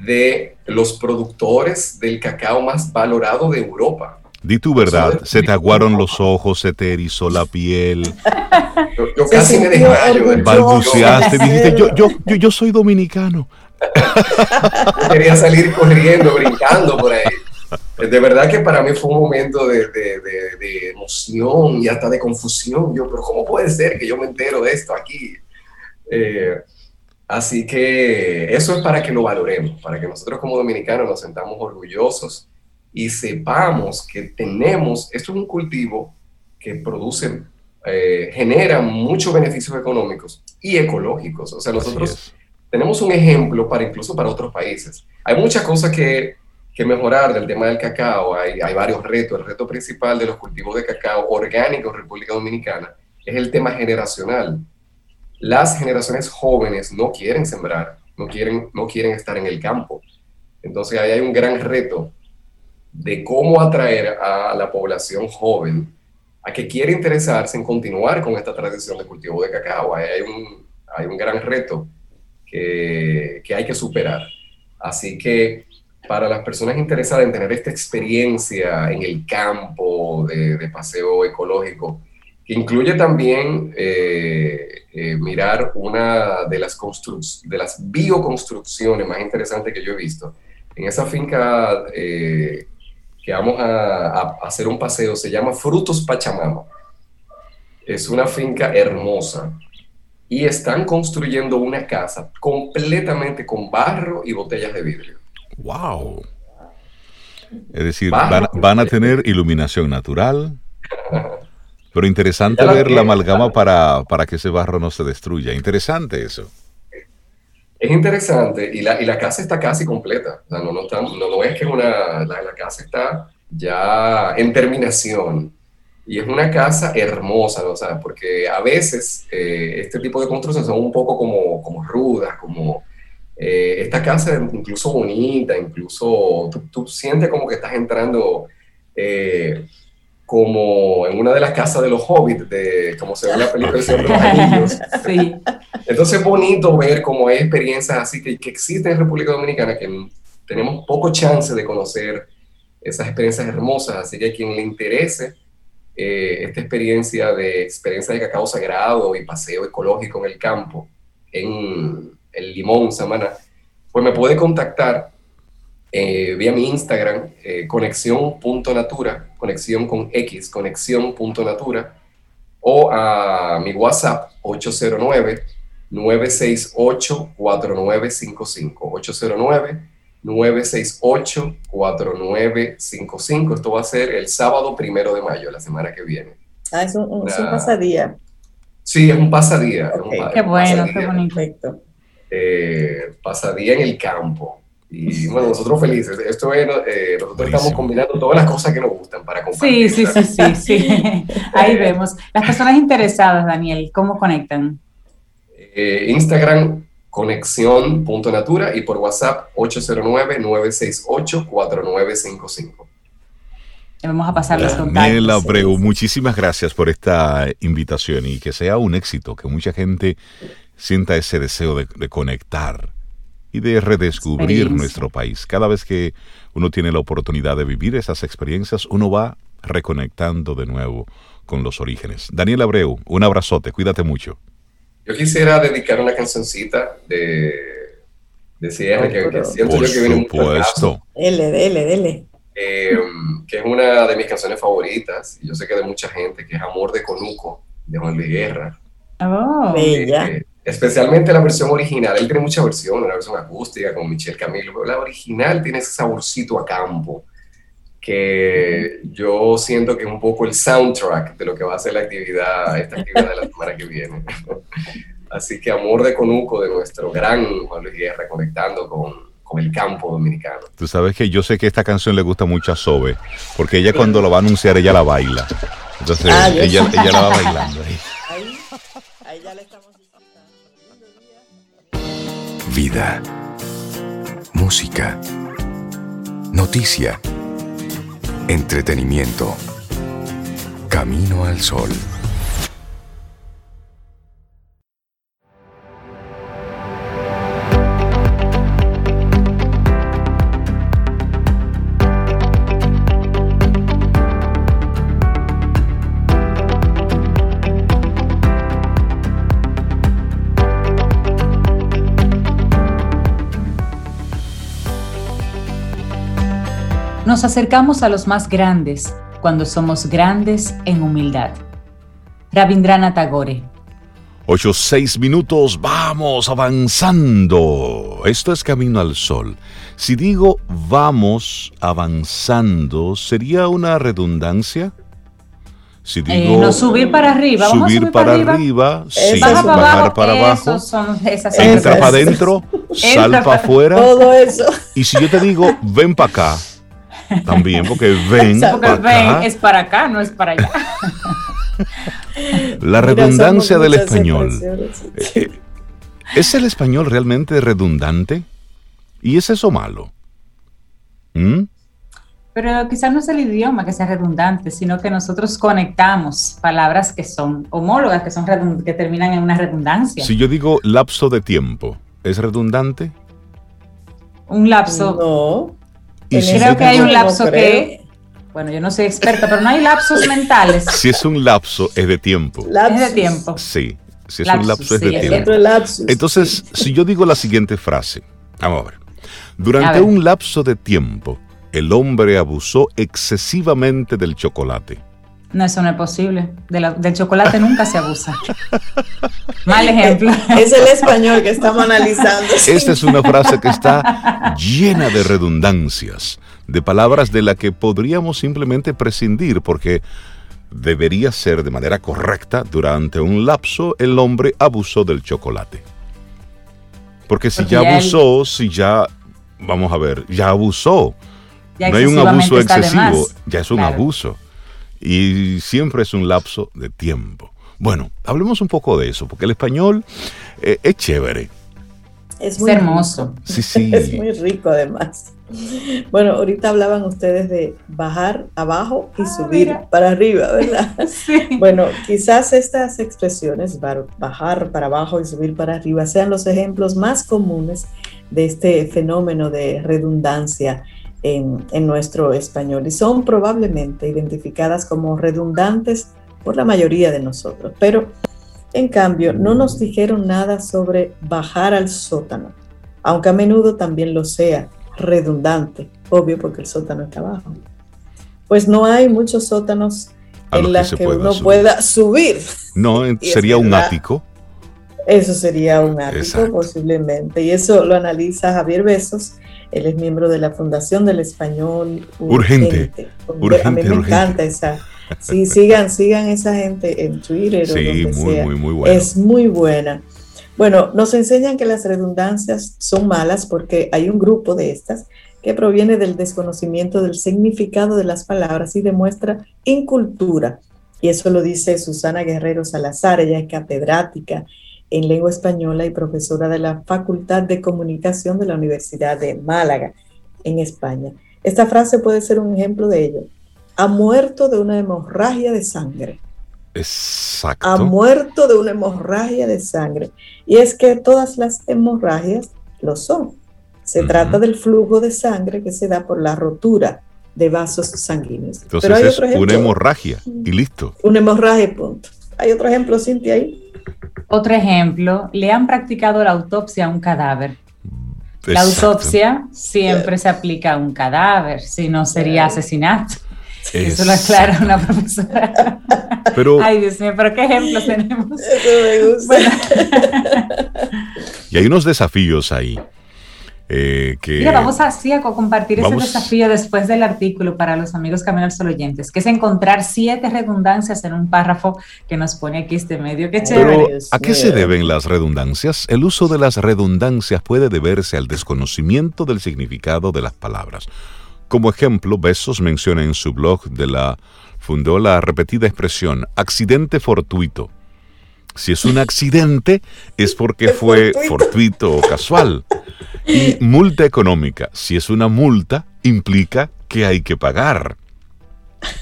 E: de los productores del cacao más valorado de Europa.
A: Di tu verdad, se te aguaron los ojos, se te erizó la piel. [laughs]
E: Yo, casi me desmayo.
A: Balbuceaste, dijiste, yo, yo, yo, yo soy dominicano. [laughs]
E: Quería salir corriendo, brincando por ahí. De verdad que para mí fue un momento de, de, de, emoción y hasta de confusión. Yo, pero ¿cómo puede ser que yo me entero de esto aquí? Eh, Así que eso es para que lo valoremos, para que nosotros como dominicanos nos sentamos orgullosos y sepamos que tenemos, esto es un cultivo que produce, eh, genera muchos beneficios económicos y ecológicos. O sea, nosotros tenemos un ejemplo para incluso para otros países. Hay muchas cosas que, que mejorar del tema del cacao, hay, hay varios retos. El reto principal de los cultivos de cacao orgánicos en República Dominicana es el tema generacional las generaciones jóvenes no quieren sembrar, no quieren, no quieren estar en el campo. Entonces ahí hay un gran reto de cómo atraer a la población joven a que quiere interesarse en continuar con esta tradición de cultivo de cacao. Hay un, hay un gran reto que, que hay que superar. Así que para las personas interesadas en tener esta experiencia en el campo de, de paseo ecológico, que incluye también eh, eh, mirar una de las, de las bioconstrucciones más interesantes que yo he visto. En esa finca eh, que vamos a, hacer un paseo se llama Frutos Pachamama. Es una finca hermosa y están construyendo una casa completamente con barro y botellas de vidrio.
A: ¡Wow! Es decir, van, van, a tener iluminación natural, [laughs] Pero interesante ver la amalgama para, para que ese barro no se destruya. Interesante eso.
E: Es interesante y la, y la casa está casi completa. O sea, no, no, no, es que una, la, la, casa está ya en terminación y es una casa hermosa, ¿no? o sea, porque a veces eh, este tipo de construcciones son un poco como, como rudas, como eh, esta casa incluso bonita, incluso tú, tú, sientes como que estás entrando eh, como en una de las casas de los hobbits, de, como se ve en la película de Señor de los Anillos. [laughs] Sí. Entonces es bonito ver cómo hay experiencias así que, que existen en República Dominicana, que tenemos poco chance de conocer esas experiencias hermosas, así que a quien le interese eh, esta experiencia de experiencia de cacao sagrado y paseo ecológico en el campo, en el Limón, Samana, pues me puede contactar eh, vía mi Instagram, eh, conexión.natura, conexión con X, conexión.natura, o a mi WhatsApp 809-968-4955. 809-968-4955. Esto va a ser el sábado primero de mayo, la semana que viene.
B: Ah, es un, pasadía.
E: Sí, es un pasadía.
C: qué bueno, qué bonito.
E: Eh, pasadía en el campo. Y bueno, nosotros felices. Esto es, eh, nosotros estamos combinando todas las cosas que nos gustan para compartir.
C: Sí, sí, sí, sí, [laughs] sí. Ahí vemos. Las personas interesadas, Daniel, ¿cómo conectan?
E: Eh, Instagram, conexión.natura y por WhatsApp 809-968-4955.
C: Vamos a pasar los contactos.
A: Daniel Abreu, muchísimas gracias por esta invitación y que sea un éxito, que mucha gente sienta ese deseo de, de conectar y de redescubrir nuestro país. Cada vez que uno tiene la oportunidad de vivir esas experiencias, uno va reconectando de nuevo con los orígenes. Daniel Abreu, un abrazote, cuídate mucho.
E: Yo quisiera dedicar una cancioncita de, de Sierra que, que, siento
A: Por
E: yo que viene
A: supuesto.
B: Dele, dele, dele.
E: Eh, que es una de mis canciones favoritas, y yo sé que de mucha gente, que es Amor de Conuco, de Juan Luis Guerra.
C: Oh,
B: Bella.
E: Eh, especialmente la versión original. Él tiene mucha versión, una versión acústica con Michelle Camilo, pero la original tiene ese saborcito a campo que yo siento que es un poco el soundtrack de lo que va a ser la actividad, esta actividad de la semana que viene. [laughs] Así que Amor de Conuco de nuestro gran Juan Luis Guerra conectando con, con el campo dominicano.
A: Tú sabes que yo sé que esta canción le gusta mucho a Sobe, porque ella cuando lo va a anunciar, ella la baila. Entonces,
B: Ah,
A: ella, ella la va bailando ahí.
B: Ahí, ahí ya le
D: Vida. Música. Noticia. Entretenimiento. Camino al sol.
C: Nos acercamos a los más grandes cuando somos grandes en humildad. Rabindranath Tagore.
A: Ocho, seis minutos, vamos avanzando. Esto es Camino al Sol. Si digo vamos avanzando, ¿sería una redundancia? Si
C: Eh,
A: digo
C: no, subir para arriba. Vamos a
A: subir
C: subir
A: para,
C: para arriba.
A: arriba, sí,
B: Baja
C: para
A: bajar
C: abajo.
A: para abajo,
C: son, esas
A: entra
B: Esas.
A: para adentro, [laughs] sal para
C: pa-
A: afuera.
B: Todo eso.
A: Y si yo te digo ven para acá, también, porque ven [laughs]
C: Porque
A: para
C: ven,
A: acá,
C: es para acá, no es para allá. [laughs]
A: la redundancia del español.
B: expresiones.
A: Eh, ¿Es el español realmente redundante? ¿Y es eso malo? ¿Mm?
C: Pero quizás no es el idioma que sea redundante, sino que nosotros conectamos palabras que son homólogas, que son que terminan en una redundancia.
A: Si yo digo lapso de tiempo, ¿es redundante?
C: Un lapso.
B: No.
A: Y si
C: Creo que hay un
B: no
C: lapso que, bueno, yo no soy experta, pero no hay lapsos mentales.
A: Si es un lapso, es de tiempo.
B: Lapsus.
C: Es de tiempo.
A: Sí, si es
C: Lapsus,
A: un lapso, es
C: sí,
A: de tiempo.
B: lapsus.
A: Entonces, si yo digo la siguiente frase, vamos a ver.
C: A
A: Durante
C: ver.
A: un lapso de tiempo, el hombre abusó excesivamente del chocolate.
C: No, eso no es posible. De la- del chocolate nunca se abusa. [laughs] Mal ejemplo.
B: Es el español que estamos analizando.
A: Esta es una frase que está llena de redundancias, de palabras de la que podríamos simplemente prescindir porque debería ser de manera correcta durante un lapso el hombre abusó del chocolate. Porque si
C: Porque
A: ya abusó, si ya, vamos a ver, ya abusó.
C: Ya
A: no hay un abuso excesivo, ya es un
C: Claro.
A: abuso. Y siempre es un lapso de tiempo. Bueno, hablemos un poco de eso, porque el español eh, es chévere.
B: Es
C: Es
B: muy
C: hermoso.
A: Sí, sí. [laughs]
B: Es muy rico además. Bueno, ahorita hablaban ustedes de bajar abajo y
C: Ah,
B: subir
C: mira.
B: para arriba, ¿verdad? [laughs]
C: Sí.
B: Bueno, quizás estas expresiones, bajar para abajo y subir para arriba, sean los ejemplos más comunes de este fenómeno de redundancia en, en nuestro español y son probablemente identificadas como redundantes por la mayoría de nosotros. Pero, en cambio, no nos dijeron nada sobre bajar al sótano, aunque a menudo también lo sea redundante, obvio porque el sótano está abajo. Pues no hay muchos sótanos
A: A los
B: en
A: que
B: las que,
A: pueda
B: uno
A: subir.
B: pueda subir.
A: No, [laughs] sería un ático.
B: Eso sería un ático
A: Exacto.
B: posiblemente. Y eso lo analiza Javier Besos. Él es miembro de la Fundación del Español
A: Urgente.
B: Urgente. A mí
A: Urgente,
B: me
A: urgente.
B: encanta esa, Sí, sigan, sigan esa gente en Twitter
A: sí,
B: o donde
A: muy,
B: sea.
A: muy, muy bueno.
B: Es muy buena. Bueno, nos enseñan que las redundancias son malas porque hay un grupo de estas que proviene del desconocimiento del significado de las palabras y demuestra incultura. Y eso lo dice Susana Guerrero Salazar, ella es catedrática en lengua española y profesora de la Facultad de Comunicación de la Universidad de Málaga, en España. Esta frase puede ser un ejemplo de ello. Ha muerto de una hemorragia de sangre.
A: Exacto.
B: Ha muerto de una hemorragia de sangre. Y es que todas las hemorragias lo son. Se
A: Ujú.
B: trata del flujo de sangre que se da por la rotura de vasos sanguíneos.
A: Entonces
B: Pero hay
A: es
B: otro ejemplo.
A: una hemorragia y listo.
B: Una hemorragia, punto. Hay otro ejemplo, Cintia, ahí.
C: Otro ejemplo, le han practicado la autopsia a un cadáver. La
A: Exacto.
C: autopsia siempre se aplica a un cadáver, si no sería asesinato. Eso lo aclara una profesora.
A: Pero,
C: Ay, Dios mío, pero qué ejemplos tenemos.
B: Eso me gusta.
C: Bueno, [laughs]
A: y hay unos desafíos ahí. Eh, que
C: mira, vamos así a co- compartir
A: Vamos.
C: ese desafío después del artículo para los amigos Camino al Sol oyentes, que es encontrar siete redundancias en un párrafo que nos pone aquí este medio. Qué chévere.
A: Pero, ¿a qué se deben las redundancias? El uso de las redundancias puede deberse al desconocimiento del significado de las palabras. Como ejemplo, Besos menciona en su blog de la fundó la repetida expresión accidente fortuito. Si es un accidente es porque fue
B: Fortuito.
A: o casual. [laughs] Y multa económica, si es una multa, implica que hay que pagar.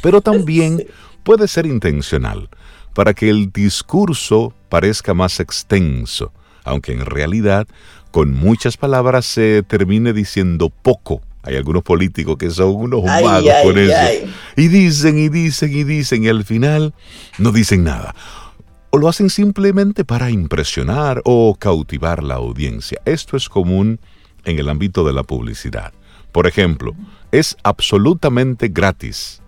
A: Pero también puede ser intencional, para que el discurso parezca más extenso, aunque en realidad con muchas palabras se termine diciendo poco. Hay algunos políticos que son unos
B: ay,
A: con eso.
B: ay.
A: Y dicen y dicen y dicen y al final no dicen nada. O lo hacen simplemente para impresionar o cautivar la audiencia. Esto es común en el ámbito de la publicidad. Por ejemplo, es absolutamente gratis.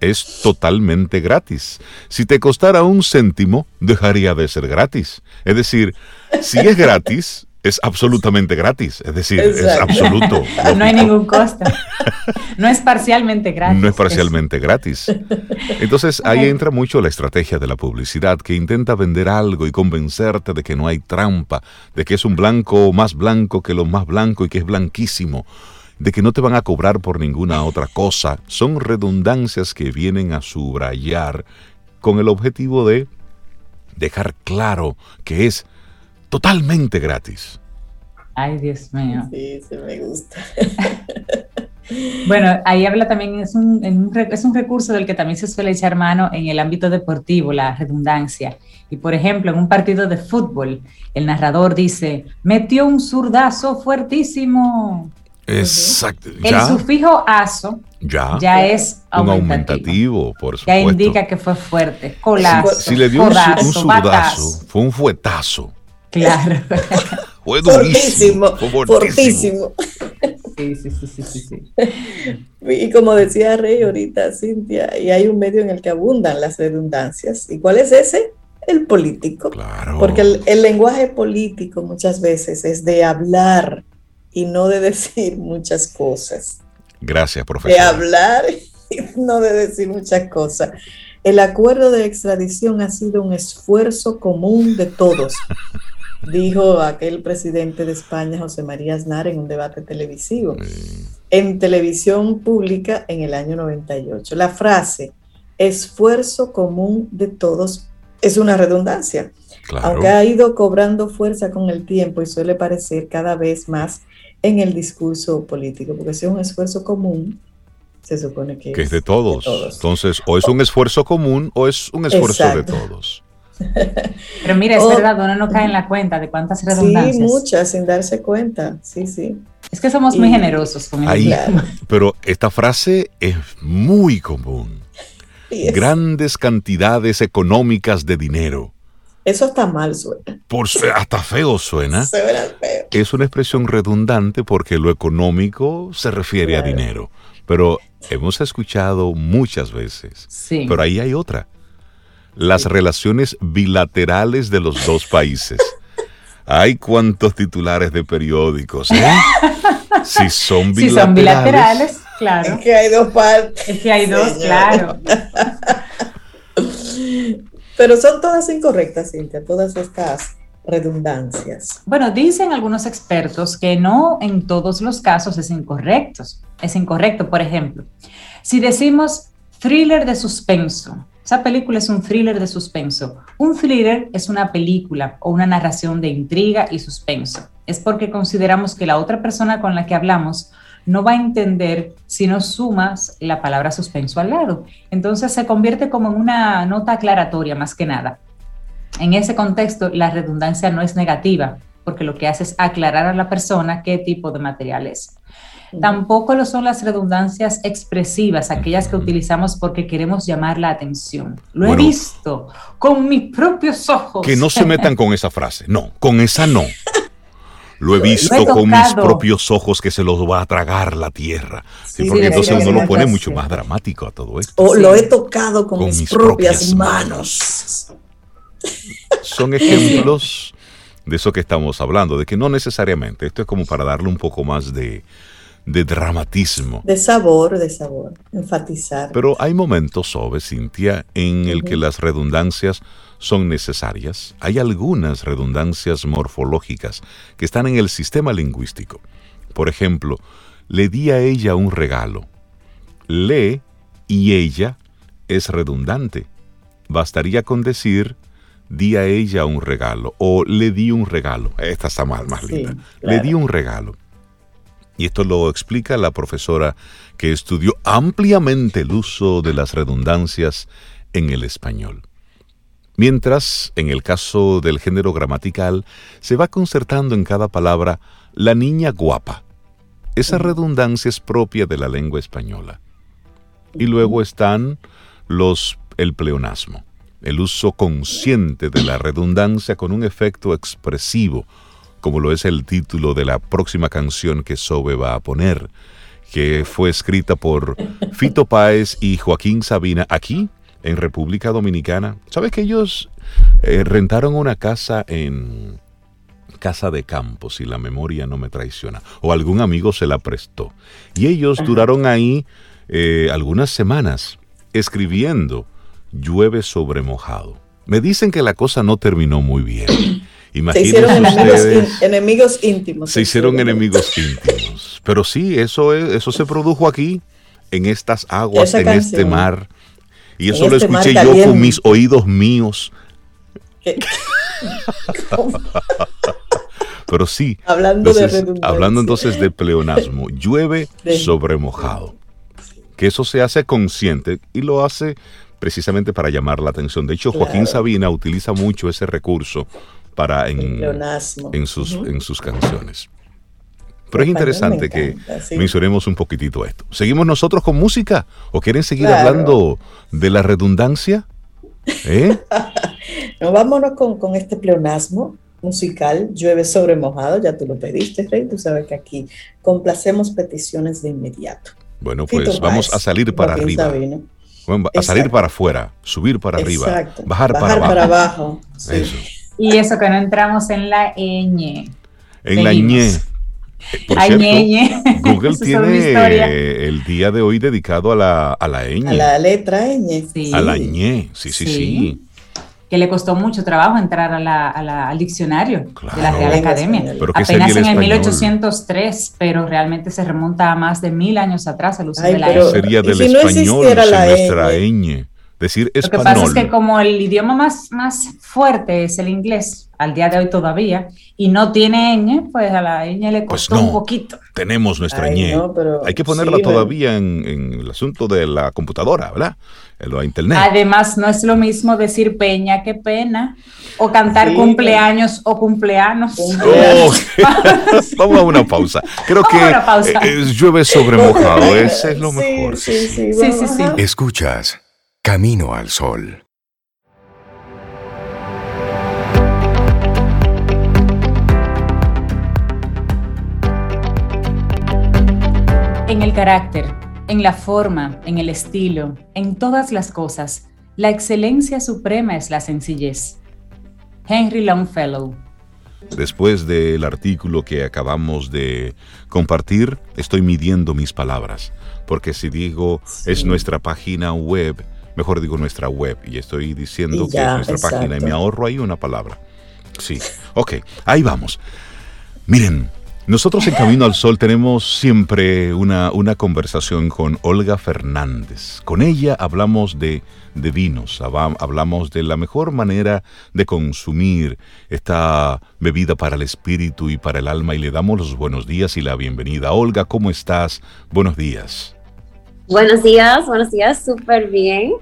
A: Es totalmente gratis. Si te costara un céntimo, dejaría de ser gratis. Es decir, si es gratis, es absolutamente gratis. Es decir, es absoluto. [laughs]
C: No hay ningún costo. [laughs] No es parcialmente gratis.
A: No es parcialmente gratis. Entonces ahí entra mucho la estrategia de la publicidad que intenta vender algo y convencerte de que no hay trampa, de que es un blanco más blanco que lo más blanco y que es blanquísimo, de que no te van a cobrar por ninguna otra cosa. Son redundancias que vienen a subrayar con el objetivo de dejar claro que es totalmente gratis.
C: Ay, Dios mío.
B: Sí, sí, me gusta. [laughs]
C: Bueno, ahí habla también, es un, en un re- es un recurso del que también se suele echar mano en el ámbito deportivo, la redundancia. Y por ejemplo, en un partido de fútbol, el narrador dice, metió un zurdazo fuertísimo.
A: Exacto.
C: El
A: Ya,
C: sufijo aso
A: ya.
C: ya es
A: Un
C: aumentativo.
A: aumentativo, por
C: Ya
A: supuesto.
C: indica que fue fuerte. Colazo,
A: Si le dio un, su-
C: codazo,
A: un zurdazo, fue un fuetazo.
C: Claro. [laughs]
A: Fue durísimo.
B: Fortísimo,
A: Fue
B: fortísimo.
C: Sí, sí, sí, sí, sí, sí. [laughs]
B: Y como decía Rey ahorita, Cintia, y hay un medio en el que abundan las redundancias. ¿Y cuál es ese? El político.
A: Claro.
B: Porque el, el lenguaje político muchas veces es de hablar y no de decir muchas cosas.
A: Gracias,
B: De
A: profesor.
B: hablar [laughs] y no de decir muchas cosas. El acuerdo de extradición ha sido un esfuerzo común de todos, dijo aquel presidente de España, José María Aznar, en un debate televisivo en televisión pública en el año 98. La frase esfuerzo común de todos es una redundancia,
A: Claro.
B: aunque ha ido cobrando fuerza con el tiempo y suele parecer cada vez más en el discurso político, porque si es un esfuerzo común, se supone que,
A: que es de todos.
B: de todos.
A: Entonces, o es un esfuerzo común o es un esfuerzo
B: Exacto.
A: de todos.
C: Pero mira, es
B: Oh.
C: verdad, uno no cae en la cuenta de cuántas
B: Sí,
C: redundancias.
B: muchas, sin darse cuenta, sí, sí.
C: Es que somos muy generosos con el
A: Ahí,
C: idioma.
A: pero esta frase es muy común. Grandes cantidades económicas de dinero.
B: eso está mal, suena.
A: Por, su- hasta feo suena.
B: Suena feo.
A: Es una expresión redundante porque lo económico se refiere a
B: Claro.
A: dinero. Pero hemos escuchado muchas veces.
C: Sí.
A: Pero ahí hay otra. Las relaciones bilaterales de los dos países. Hay cuantos titulares de periódicos, ¿eh? [laughs] Si son
C: Si
A: bilaterales.
C: son bilaterales, Claro.
B: Es que hay dos partes.
C: Es que hay dos, claro. [laughs]
B: Pero son todas incorrectas, Cintia, todas estas redundancias.
C: Bueno, dicen algunos expertos que no en todos los casos es incorrecto. Es incorrecto, por ejemplo, si decimos thriller de suspenso, esa película es un thriller de suspenso. Un thriller es una película o una narración de intriga y suspenso. Es porque consideramos que la otra persona con la que hablamos no va a entender si no sumas la palabra suspenso al lado. Entonces se convierte como en una nota aclaratoria más que nada. En ese contexto, la redundancia no es negativa, porque lo que hace es aclarar a la persona qué tipo de material es. Tampoco lo son las redundancias expresivas, aquellas que utilizamos porque queremos llamar la atención. Lo he visto con mis propios ojos.
A: Que no se [laughs] metan con esa frase. No, con esa no. Lo he visto con mis propios ojos que se los va a tragar la tierra. porque entonces uno lo pone mucho más dramático a todo esto.
B: O lo he tocado con, mis, propias, manos.
A: Son [laughs] ejemplos de eso que estamos hablando, de que no necesariamente, esto es como para darle un poco más de, de dramatismo.
B: De sabor, de sabor, enfatizar.
A: Pero hay momentos, Sobe, Cintia, en el que las redundancias son necesarias. Hay algunas redundancias morfológicas que están en el sistema lingüístico. Por ejemplo, le di a ella un regalo. Le y ella es redundante. Bastaría con decir di a ella un regalo o le di un regalo. Esta está mal, más linda. Le di un regalo. Y esto lo explica la profesora que estudió ampliamente el uso de las redundancias en el español. Mientras, en el caso del género gramatical, se va concertando en cada palabra la niña guapa. Esa redundancia es propia de la lengua española. Y luego están los el pleonasmo, el uso consciente de la redundancia con un efecto expresivo, como lo es el título de la próxima canción que Sobe va a poner, que fue escrita por Fito Páez y Joaquín Sabina aquí en República Dominicana. ¿Sabes que ellos eh, rentaron una casa en Casa de Campo, si la memoria no me traiciona, o algún amigo se la prestó? Y ellos duraron ahí eh, algunas semanas escribiendo Llueve sobre mojado. Me dicen que la cosa no terminó muy bien
B: se hicieron enemigos, íntimos.
A: Se hicieron enemigos íntimos. Pero sí, eso, eso se produjo aquí, en estas aguas, en este mar. Y eso lo este escuché yo con mis oídos míos. [laughs] Pero sí,
B: hablando, de
A: hablando entonces de pleonasmo, [laughs] llueve sobre mojado. Que eso se hace consciente y lo hace precisamente para llamar la atención. De hecho, Joaquín Sabina utiliza mucho ese recurso para en, en, sus, en sus canciones. Pero es interesante que mencionemos un poquitito esto. ¿Seguimos nosotros con música o quieren seguir hablando de la redundancia? ¿Eh? [laughs]
B: no, vámonos con, con, este pleonasmo musical, llueve sobre mojado, ya tú lo pediste, Rey, tú sabes que aquí complacemos peticiones de inmediato.
A: Bueno, pues vamos a salir para arriba. a salir para afuera, subir para arriba, bajar, para abajo.
B: Para abajo
A: Eso.
C: Y eso que no entramos en la ñ.
A: En la ñ. Por cierto, Google tiene el día de hoy dedicado a la, a la ñ.
B: A la letra ñ.
A: Sí. A la ñ, sí, sí, sí,
C: Que le costó mucho trabajo entrar a la, al diccionario de la Real Academia.
A: Apenas
C: en el 1803, pero realmente se remonta a más de mil años atrás el uso de la ñ.
A: Sería del español sin nuestra ñ decir español.
C: Lo que pasa es que como el idioma más, más fuerte es el inglés, al día de hoy todavía, y no tiene ñ, pues a la ñ le pues costó un poquito.
A: Tenemos nuestra ñ. Hay que ponerla todavía en, el asunto de la computadora, ¿verdad? En lo internet.
C: Además, no es lo mismo decir peña que pena, o cantar cumpleaños o cumpleanos. [laughs] [laughs]
A: Vamos a una pausa. Creo que eh, llueve sobre mojado, [laughs] ese es lo mejor.
B: sí, sí, sí.
D: Escuchas Camino al Sol.
C: En el carácter, en la forma, en el estilo, en todas las cosas, la excelencia suprema es la sencillez. Henry Longfellow.
A: Después del artículo que acabamos de compartir, estoy midiendo mis palabras, porque si digo es nuestra página web, mejor digo nuestra web, y estoy diciendo que es nuestra página y me ahorro ahí una palabra. Sí, ok, ahí vamos. Miren, nosotros en Camino al Sol tenemos siempre una, una conversación con Olga Fernández. Con ella hablamos de, de vinos, hablamos de la mejor manera de consumir esta bebida para el espíritu y para el alma y le damos los buenos días y la bienvenida. Olga, ¿cómo estás? Buenos días.
F: Buenos días, buenos días, súper bien.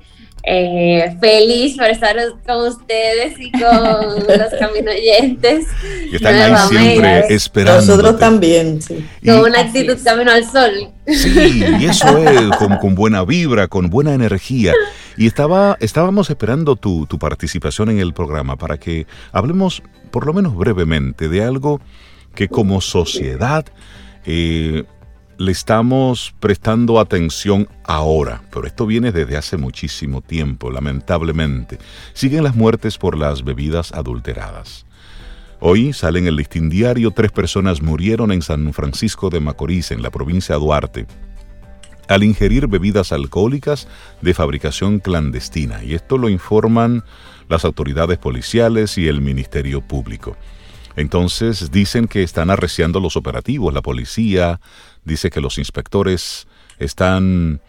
F: Eh, feliz por estar con ustedes y con [laughs] los caminoyentes.
A: Que están ahí siempre esperando.
B: Nosotros también, sí.
F: Con una actitud camino al sol.
A: Sí, y eso es, con, buena vibra, con buena energía. Y estaba, estábamos esperando tu, tu participación en el programa para que hablemos, por lo menos brevemente, de algo que como sociedad eh, le estamos prestando atención ahora, pero esto viene desde hace muchísimo tiempo, lamentablemente. Siguen las muertes por las bebidas adulteradas. Hoy sale en el listín diario tres personas murieron en San Francisco de Macorís, en la provincia de Duarte, al ingerir bebidas alcohólicas de fabricación clandestina, y esto lo informan las autoridades policiales y el Ministerio Público. Entonces dicen que están arreciando los operativos, la policía, dice que los inspectores están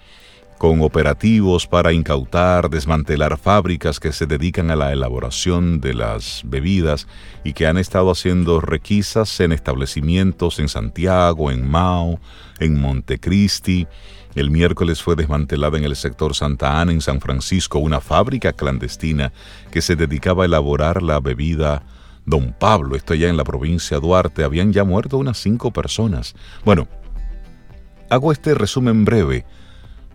A: con operativos para incautar, desmantelar fábricas que se dedican a la elaboración de las bebidas y que han estado haciendo requisas en establecimientos en Santiago, en Mao, en Montecristi. El miércoles fue desmantelada en el sector Santa Ana, en San Francisco, una fábrica clandestina que se dedicaba a elaborar la bebida Don Pablo. Esto allá en la provincia de Duarte. Habían ya muerto unas cinco personas. Bueno, Hago este resumen breve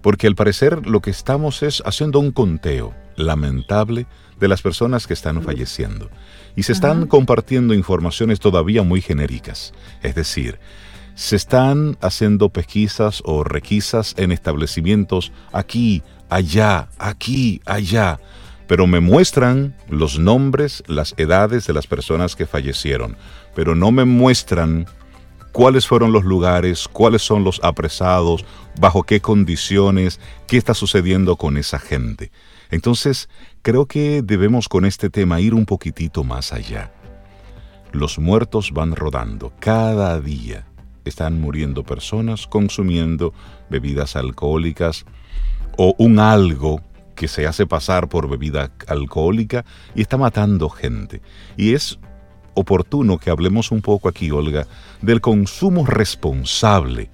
A: porque al parecer lo que estamos es haciendo un conteo lamentable de las personas que están falleciendo. Y se están compartiendo informaciones todavía muy genéricas, es decir, se están haciendo pesquisas o requisas en establecimientos aquí, allá, aquí, allá, pero me muestran los nombres, las edades de las personas que fallecieron, pero no me muestran cuáles fueron los lugares, cuáles son los apresados, bajo qué condiciones, qué está sucediendo con esa gente. Entonces, creo que debemos con este tema ir un poquitito más allá. Los muertos van rodando cada día. Están muriendo personas consumiendo bebidas alcohólicas o un algo que se hace pasar por bebida alcohólica y está matando gente. Y es oportuno que hablemos un poco aquí, Olga, del consumo responsable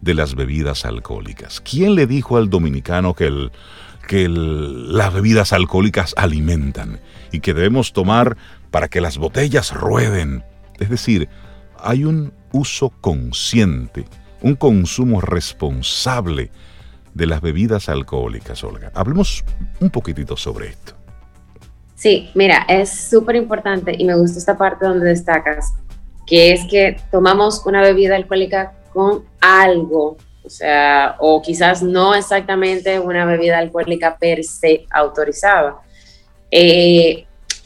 A: de las bebidas alcohólicas. ¿Quién le dijo al dominicano que, que las bebidas alcohólicas alimentan y que debemos tomar para que las botellas rueden? Es decir, hay un uso consciente, un consumo responsable de las bebidas alcohólicas, Olga. Hablemos un poquitito sobre esto.
F: Sí, mira, es súper importante y me gusta esta parte donde destacas, que es que tomamos una bebida alcohólica con algo, o sea, o quizás no exactamente una bebida alcohólica per se autorizada. Eh,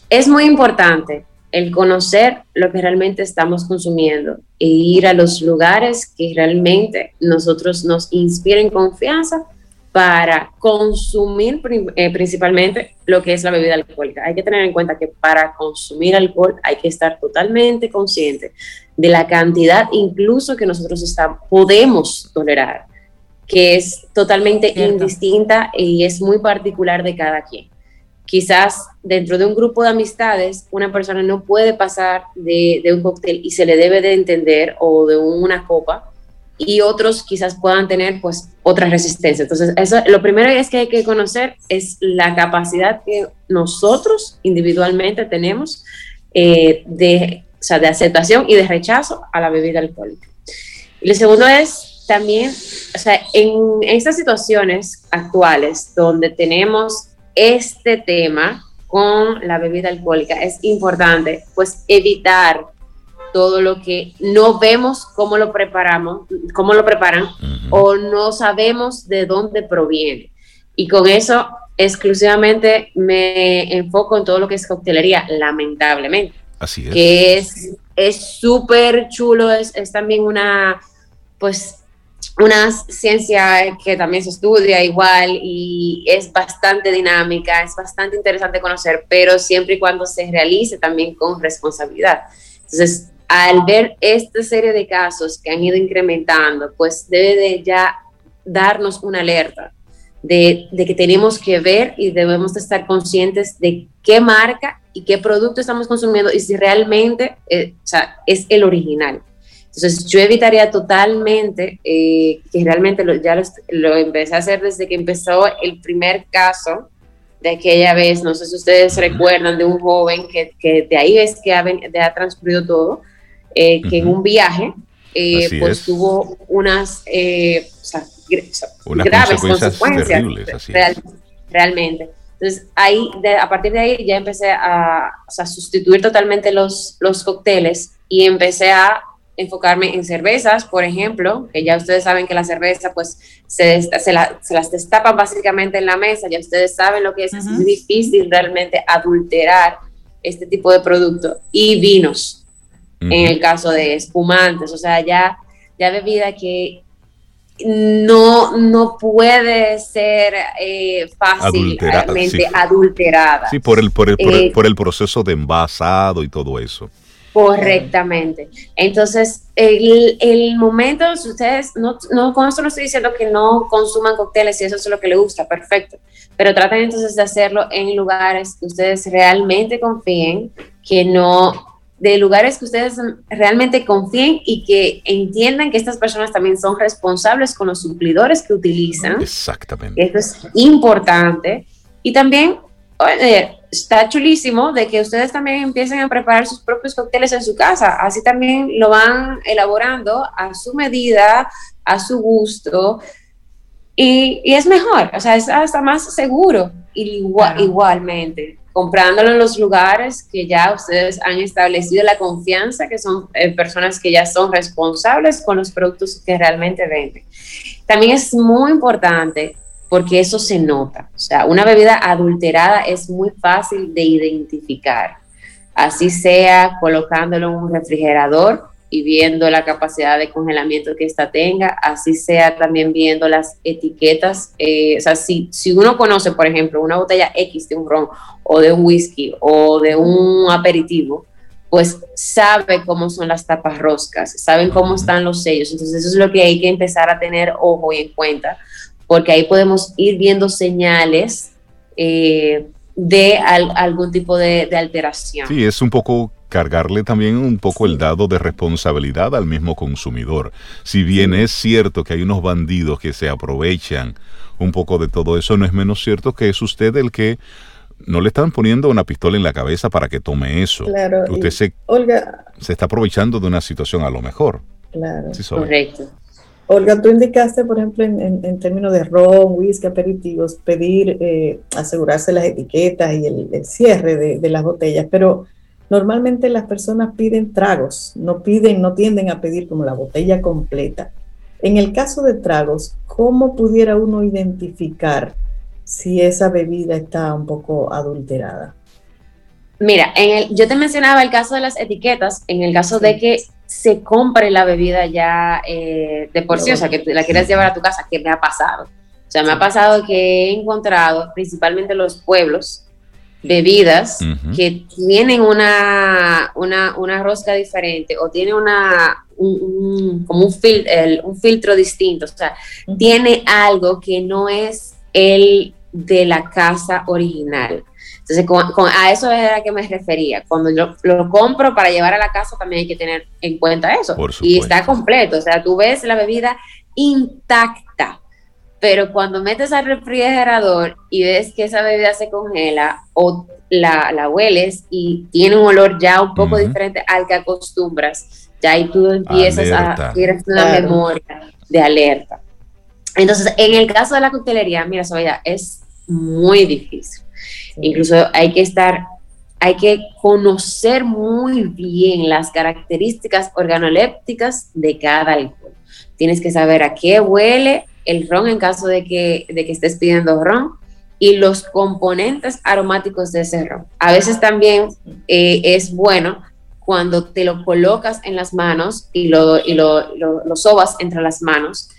F: es muy importante el conocer lo que realmente estamos consumiendo e ir a los lugares que realmente nosotros nos inspiren confianza para consumir eh, principalmente lo que es la bebida alcohólica. Hay que tener en cuenta que para consumir alcohol hay que estar totalmente consciente de la cantidad incluso que nosotros está, podemos tolerar, que es totalmente indistinta y es muy particular de cada quien. Quizás dentro de un grupo de amistades una persona no puede pasar de, de un cóctel y se le debe de entender o de una copa y otros quizás puedan tener pues otra resistencia. Entonces, eso, lo primero es que hay que conocer es la capacidad que nosotros individualmente tenemos eh, de, o sea, de aceptación y de rechazo a la bebida alcohólica. Y lo segundo es también, o sea, en estas situaciones actuales donde tenemos este tema con la bebida alcohólica, es importante pues evitar todo lo que no vemos cómo lo preparamos, cómo lo preparan o no sabemos de dónde proviene. Y con eso exclusivamente me enfoco en todo lo que es coctelería, lamentablemente.
A: Así es.
F: Que es súper chulo, es, es también una, pues, una ciencia que también se estudia igual y es bastante dinámica, es bastante interesante conocer, pero siempre y cuando se realice también con responsabilidad. Entonces, al ver esta serie de casos que han ido incrementando, pues debe de ya darnos una alerta de, que tenemos que ver y debemos de estar conscientes de qué marca y qué producto estamos consumiendo y si realmente eh, es el original. Entonces yo evitaría totalmente, eh, que realmente lo, ya lo, empecé a hacer desde que empezó el primer caso de aquella vez, no sé si ustedes recuerdan, de un joven que, que de ahí es que ha, ha transcurrido todo, eh, que en un viaje pues tuvo unas graves consecuencias, realmente. Entonces, ahí, a partir de ahí, ya empecé a, sustituir totalmente los, los cócteles y empecé a enfocarme en cervezas, por ejemplo, que ya ustedes saben que la cerveza, pues, se, se, las destapan básicamente en la mesa, ya ustedes saben lo que es, es muy difícil realmente adulterar este tipo de producto. Y vinos, en el caso de espumantes, o sea, ya, ya bebida que no, no puede ser eh, fácilmente adulterada.
A: Sí, por el, por, el, eh, por, el, proceso de envasado y todo eso.
F: Correctamente. Entonces, el, el momento, si ustedes, no, no, con esto no estoy diciendo que no consuman cócteles y eso es lo que les gusta, perfecto, pero traten entonces de hacerlo en lugares que ustedes realmente confíen, que no de lugares que ustedes realmente confíen y que entiendan que estas personas también son responsables con los suplidores que utilizan.
A: Exactamente.
F: Eso es importante. Y también está chulísimo de que ustedes también empiecen a preparar sus propios cócteles en su casa. Así también lo van elaborando a su medida, a su gusto. Y, es mejor, o sea, es hasta más seguro igualmente comprándolo en los lugares que ya ustedes han establecido la confianza, que son eh, personas que ya son responsables con los productos que realmente venden. También es muy importante porque eso se nota. O sea, una bebida adulterada es muy fácil de identificar, así sea colocándolo en un refrigerador y viendo la capacidad de congelamiento que ésta tenga, así sea también viendo las etiquetas. Eh, o sea, si, si uno conoce, por ejemplo, una botella X de un ron o de un whisky o de un aperitivo, pues sabe cómo son las tapas roscas, saben cómo están los sellos. Entonces eso es lo que hay que empezar a tener ojo y en cuenta, porque ahí podemos ir viendo señales eh, de algún tipo de, de alteración.
A: Sí, es un poco cargarle también un poco el dado de responsabilidad al mismo consumidor. Si bien es cierto que hay unos bandidos que se aprovechan un poco de todo eso, no es menos cierto que es usted el que no le están poniendo una pistola en la cabeza para que tome eso.
B: Claro,
A: usted se,
B: Olga,
A: se está aprovechando de una situación a lo mejor.
B: Claro.
F: Correcto.
B: Olga, tú indicaste, por ejemplo, en, términos de ron, whisky, aperitivos, pedir, eh, asegurarse las etiquetas y el, cierre de, de, las botellas, pero Normalmente las personas piden tragos, no piden, no tienden a pedir como la botella completa. En el caso de tragos, ¿cómo pudiera uno identificar si esa bebida está un poco adulterada?
F: Mira, en el, yo te mencionaba el caso de las etiquetas, en el caso de que se compre la bebida ya eh, de por sí, o sea, que la quieras llevar a tu casa, ¿qué me ha pasado? O sea, me ha pasado que he encontrado, principalmente los pueblos, bebidas que tienen una, una, rosca diferente o tiene una, un, como un, un, filtro distinto, o sea, tiene algo que no es el de la casa original. Entonces, con, a eso es a que me refería. Cuando yo lo compro para llevar a la casa, también hay que tener en cuenta eso. y está completo, o sea, tú ves la bebida intacta pero cuando metes al refrigerador y ves que esa bebida se congela o la, la hueles y tiene un olor ya un poco diferente al que acostumbras, ya ahí tú empiezas a tienes una memoria de alerta. Entonces, en el caso de la coctelería, mira, Sobeida, es muy difícil. Incluso hay que estar, hay que conocer muy bien las características organolépticas de cada alcohol. Tienes que saber a qué huele, el ron en caso de que, de que estés pidiendo ron y los componentes aromáticos de ese ron. A veces también eh, es bueno cuando te lo colocas en las manos y lo, y lo, lo, sobas entre las manos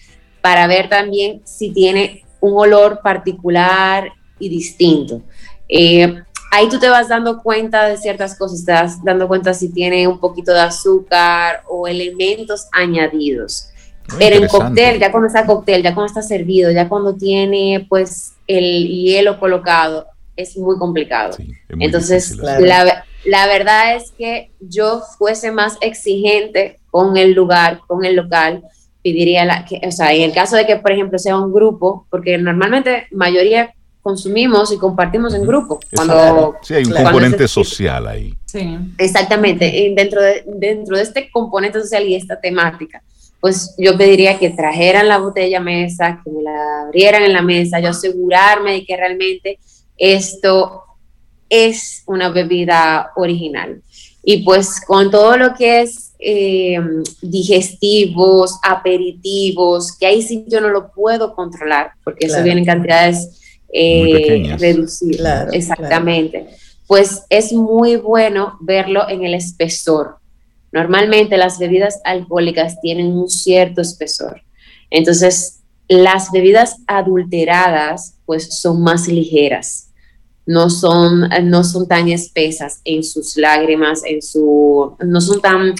F: para ver también si tiene un olor particular y distinto. Eh, ahí tú te vas dando cuenta de ciertas cosas, te dando cuenta si tiene un poquito de azúcar o elementos añadidos. Pero en cóctel, ya cuando está cóctel, ya cuando está servido, ya cuando tiene pues el hielo colocado, es muy complicado. Entonces, la, la, verdad es que yo fuese más exigente con el lugar, con el local, pediría, la, que, o sea, en el caso de que, por ejemplo, sea un grupo, porque normalmente mayoría consumimos y compartimos en grupo. Cuando,
A: sí, hay un componente social ahí.
F: Sí. Exactamente, dentro de, dentro de este componente social y esta temática, pues yo pediría que trajeran la botella a mesa, que me la abrieran en la mesa, yo asegurarme de que realmente esto es una bebida original. Y pues con todo lo que es eh, digestivos, aperitivos, que ahí sí yo no lo puedo controlar, porque eso viene en cantidades eh, reducidas. Exactamente. Pues es muy bueno verlo en el espesor. Normalmente las bebidas alcohólicas tienen un cierto espesor. Entonces, las bebidas adulteradas pues son más ligeras no son, no son tan espesas en sus lágrimas, en su, no son tan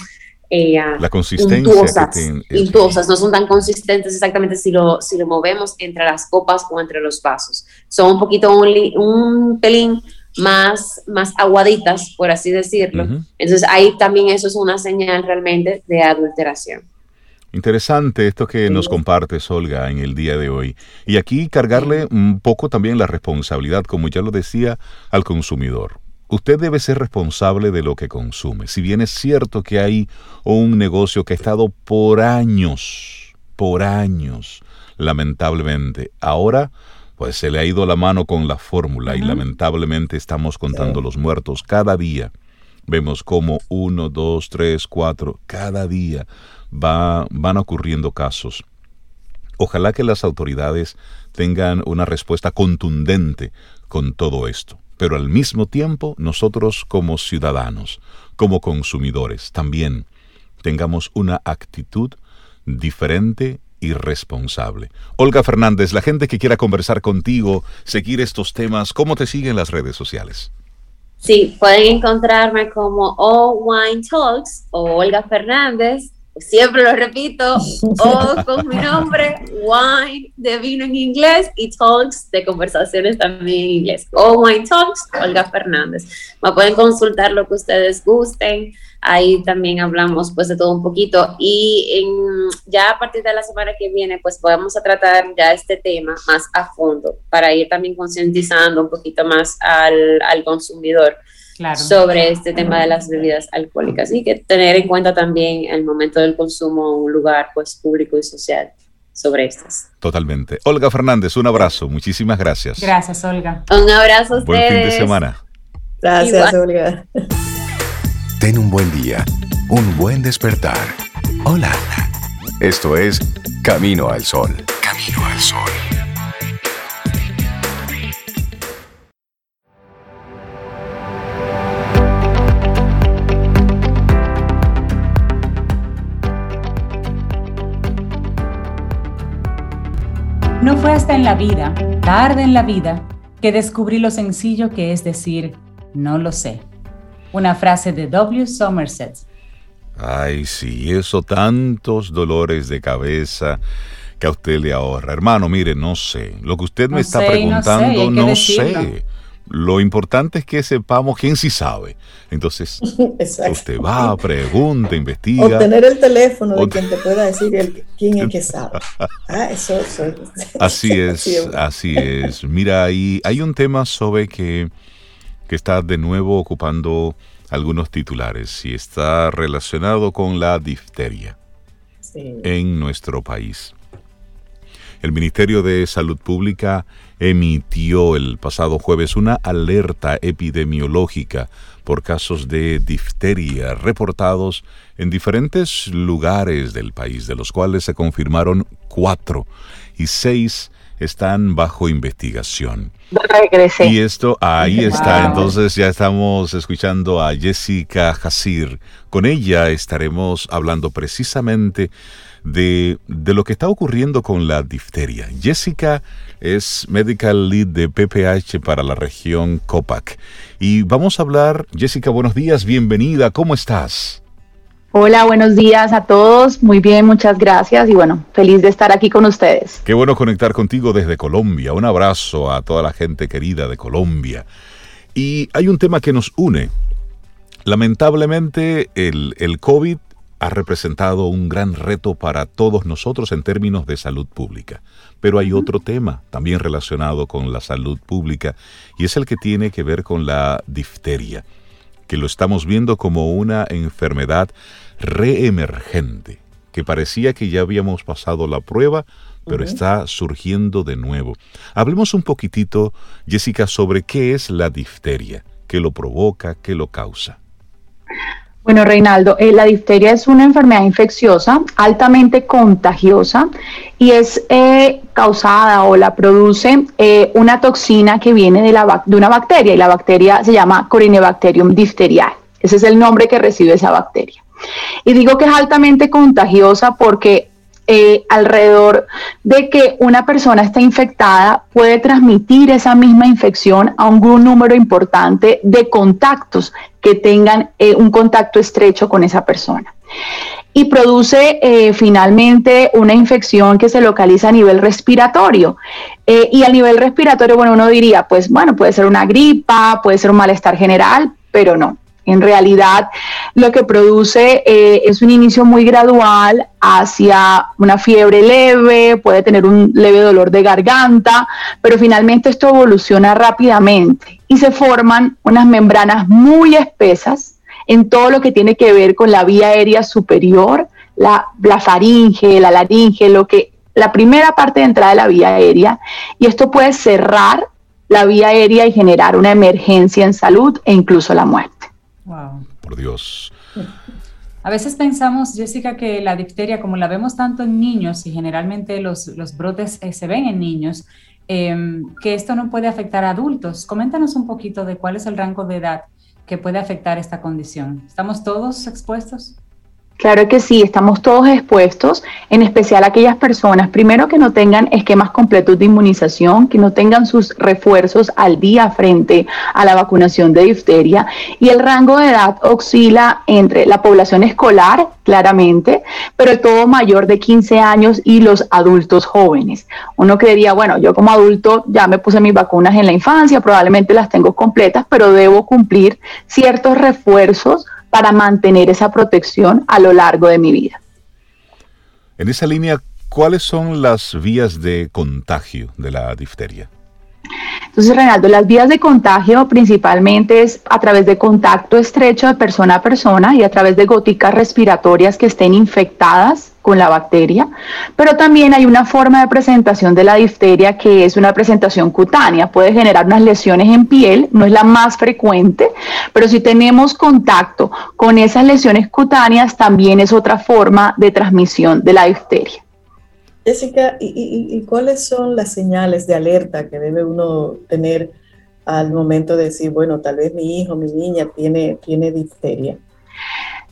A: eh, la consistencia
F: intuosas, no son tan consistentes exactamente si lo, si lo movemos entre las copas o entre los vasos. Son un poquito, un, un pelín más, más aguaditas, por así decirlo. Entonces ahí también eso es una señal realmente de adulteración.
A: Interesante esto que nos compartes, Olga, en el día de hoy. Y aquí cargarle un poco también la responsabilidad, como ya lo decía, al consumidor. Usted debe ser responsable de lo que consume. Si bien es cierto que hay un negocio que ha estado por años, por años, lamentablemente, ahora pues se le ha ido la mano con la fórmula y lamentablemente estamos contando los muertos cada día. Vemos como uno, dos, tres, cuatro, cada día va, van ocurriendo casos. Ojalá que las autoridades tengan una respuesta contundente con todo esto, pero al mismo tiempo nosotros como ciudadanos, como consumidores, también tengamos una actitud diferente y responsable. Olga Fernández, la gente que quiera conversar contigo, seguir estos temas, ¿cómo te siguen las redes sociales?
F: Sí, pueden encontrarme como All Wine Talks o Olga Fernández siempre lo repito, o con mi nombre, Wine de vino en inglés y Talks de conversaciones también en inglés. O Wine Talks, Olga Fernández. Me pueden consultar lo que ustedes gusten. Ahí también hablamos pues de todo un poquito y ya a partir de la semana que viene pues podemos a tratar ya este tema más a fondo para ir también concientizando un poquito más al, al consumidor sobre este tema de las bebidas alcohólicas y que tener en cuenta también el momento del consumo un lugar pues público y social sobre estas.
A: Totalmente. Olga Fernández, un abrazo. Muchísimas gracias.
C: Gracias, Olga.
F: Un abrazo a ustedes.
A: Buen fin de semana.
B: Gracias, Olga.
D: Ten un buen día, un buen despertar. Hola. Esto es Camino al Sol. Camino al Sol.
C: No fue hasta en la vida, tarde en la vida, que descubrí lo sencillo que es decir, no lo sé. Una frase de W. Somerset.
A: Ay, sí, eso tantos dolores de cabeza que a usted le ahorra. Hermano, mire, no sé. Lo que usted me está preguntando, no sé. Lo importante es que sepamos quién sí sabe. Entonces, [laughs] usted va, pregunta, investiga.
B: Obtener el teléfono de quien te pueda decir quién es que [laughs] sabe. Ah, eso, [laughs]
A: Así es, así es. Mira, ahí hay un tema sobre que, que está de nuevo ocupando algunos titulares y está relacionado con la difteria en nuestro país. El Ministerio de Salud Pública emitió el pasado jueves una alerta epidemiológica por casos de difteria reportados en diferentes lugares del país, de los cuales se confirmaron cuatro y seis están bajo investigación.
G: Regresé.
A: Y esto, ahí está. Entonces ya estamos escuchando a Jessica Hasir. Con ella estaremos hablando precisamente de, de, lo que está ocurriendo con la difteria. Jessica es Medical Lead de PPH para la región COPAC. Y vamos a hablar, Jessica, buenos días, bienvenida, ¿cómo estás?
G: Hola, buenos días a todos. Muy bien, muchas gracias y bueno, feliz de estar aquí con ustedes.
A: Qué bueno conectar contigo desde Colombia. Un abrazo a toda la gente querida de Colombia. Y hay un tema que nos une. Lamentablemente el, el COVID ha representado un gran reto para todos nosotros en términos de salud pública. Pero hay otro tema también relacionado con la salud pública y es el que tiene que ver con la difteria, que lo estamos viendo como una enfermedad reemergente, que parecía que ya habíamos pasado la prueba, pero está surgiendo de nuevo. Hablemos un poquitito, Jessica, sobre qué es la difteria, qué lo provoca, qué lo causa.
G: Bueno, Reinaldo, eh, la difteria es una enfermedad infecciosa altamente contagiosa y es eh, causada o la produce eh, una toxina que viene de, la, de una bacteria y la bacteria se llama Corynebacterium diphtheriae. Ese es el nombre que recibe esa bacteria. Y digo que es altamente contagiosa porque eh, alrededor de que una persona está infectada puede transmitir esa misma infección a un número importante de contactos que tengan eh, un contacto estrecho con esa persona. Y produce eh, finalmente una infección que se localiza a nivel respiratorio. y a nivel respiratorio, bueno, uno diría, pues bueno, puede ser una gripa, puede ser un malestar general, pero no. En realidad, lo que produce eh, es un inicio muy gradual hacia una fiebre leve, puede tener un leve dolor de garganta, pero finalmente esto evoluciona rápidamente y se forman unas membranas muy espesas en todo lo que tiene que ver con la vía aérea superior, la, la faringe, la laringe, lo que la primera parte de entrada de la vía aérea, y esto puede cerrar la vía aérea y generar una emergencia en salud e incluso la muerte.
A: Wow. Por Dios.
C: A veces pensamos, Jessica, que la difteria, como la vemos tanto en niños y generalmente los, los brotes eh, se ven en niños, em, que esto no puede afectar a adultos. Coméntanos un poquito de cuál es el rango de edad que puede afectar esta condición. ¿Estamos todos expuestos?
G: Claro que sí, estamos todos expuestos, en especial aquellas personas, primero que no tengan esquemas completos de inmunización, que no tengan sus refuerzos al día frente a la vacunación de difteria. Y el rango de edad oscila entre la población escolar, claramente, pero todo mayor de 15 años y los adultos jóvenes. Uno creería, bueno, yo como adulto ya me puse mis vacunas en la infancia, probablemente las tengo completas, pero debo cumplir ciertos refuerzos para mantener esa protección a lo largo de mi vida.
A: En esa línea, ¿cuáles son las vías de contagio de la difteria?
G: Entonces, Reinaldo, las vías de contagio principalmente es a través de contacto estrecho de persona a persona y a través de goticas respiratorias que estén infectadas con la bacteria, pero también hay una forma de presentación de la difteria que es una presentación cutánea, puede generar unas lesiones en piel, no es la más frecuente, pero si tenemos contacto con esas lesiones cutáneas también es otra forma de transmisión de la difteria.
B: Jessica, ¿y, cuáles son las señales de alerta que debe uno tener al momento de decir, bueno, tal vez mi hijo, mi niña tiene, tiene difteria?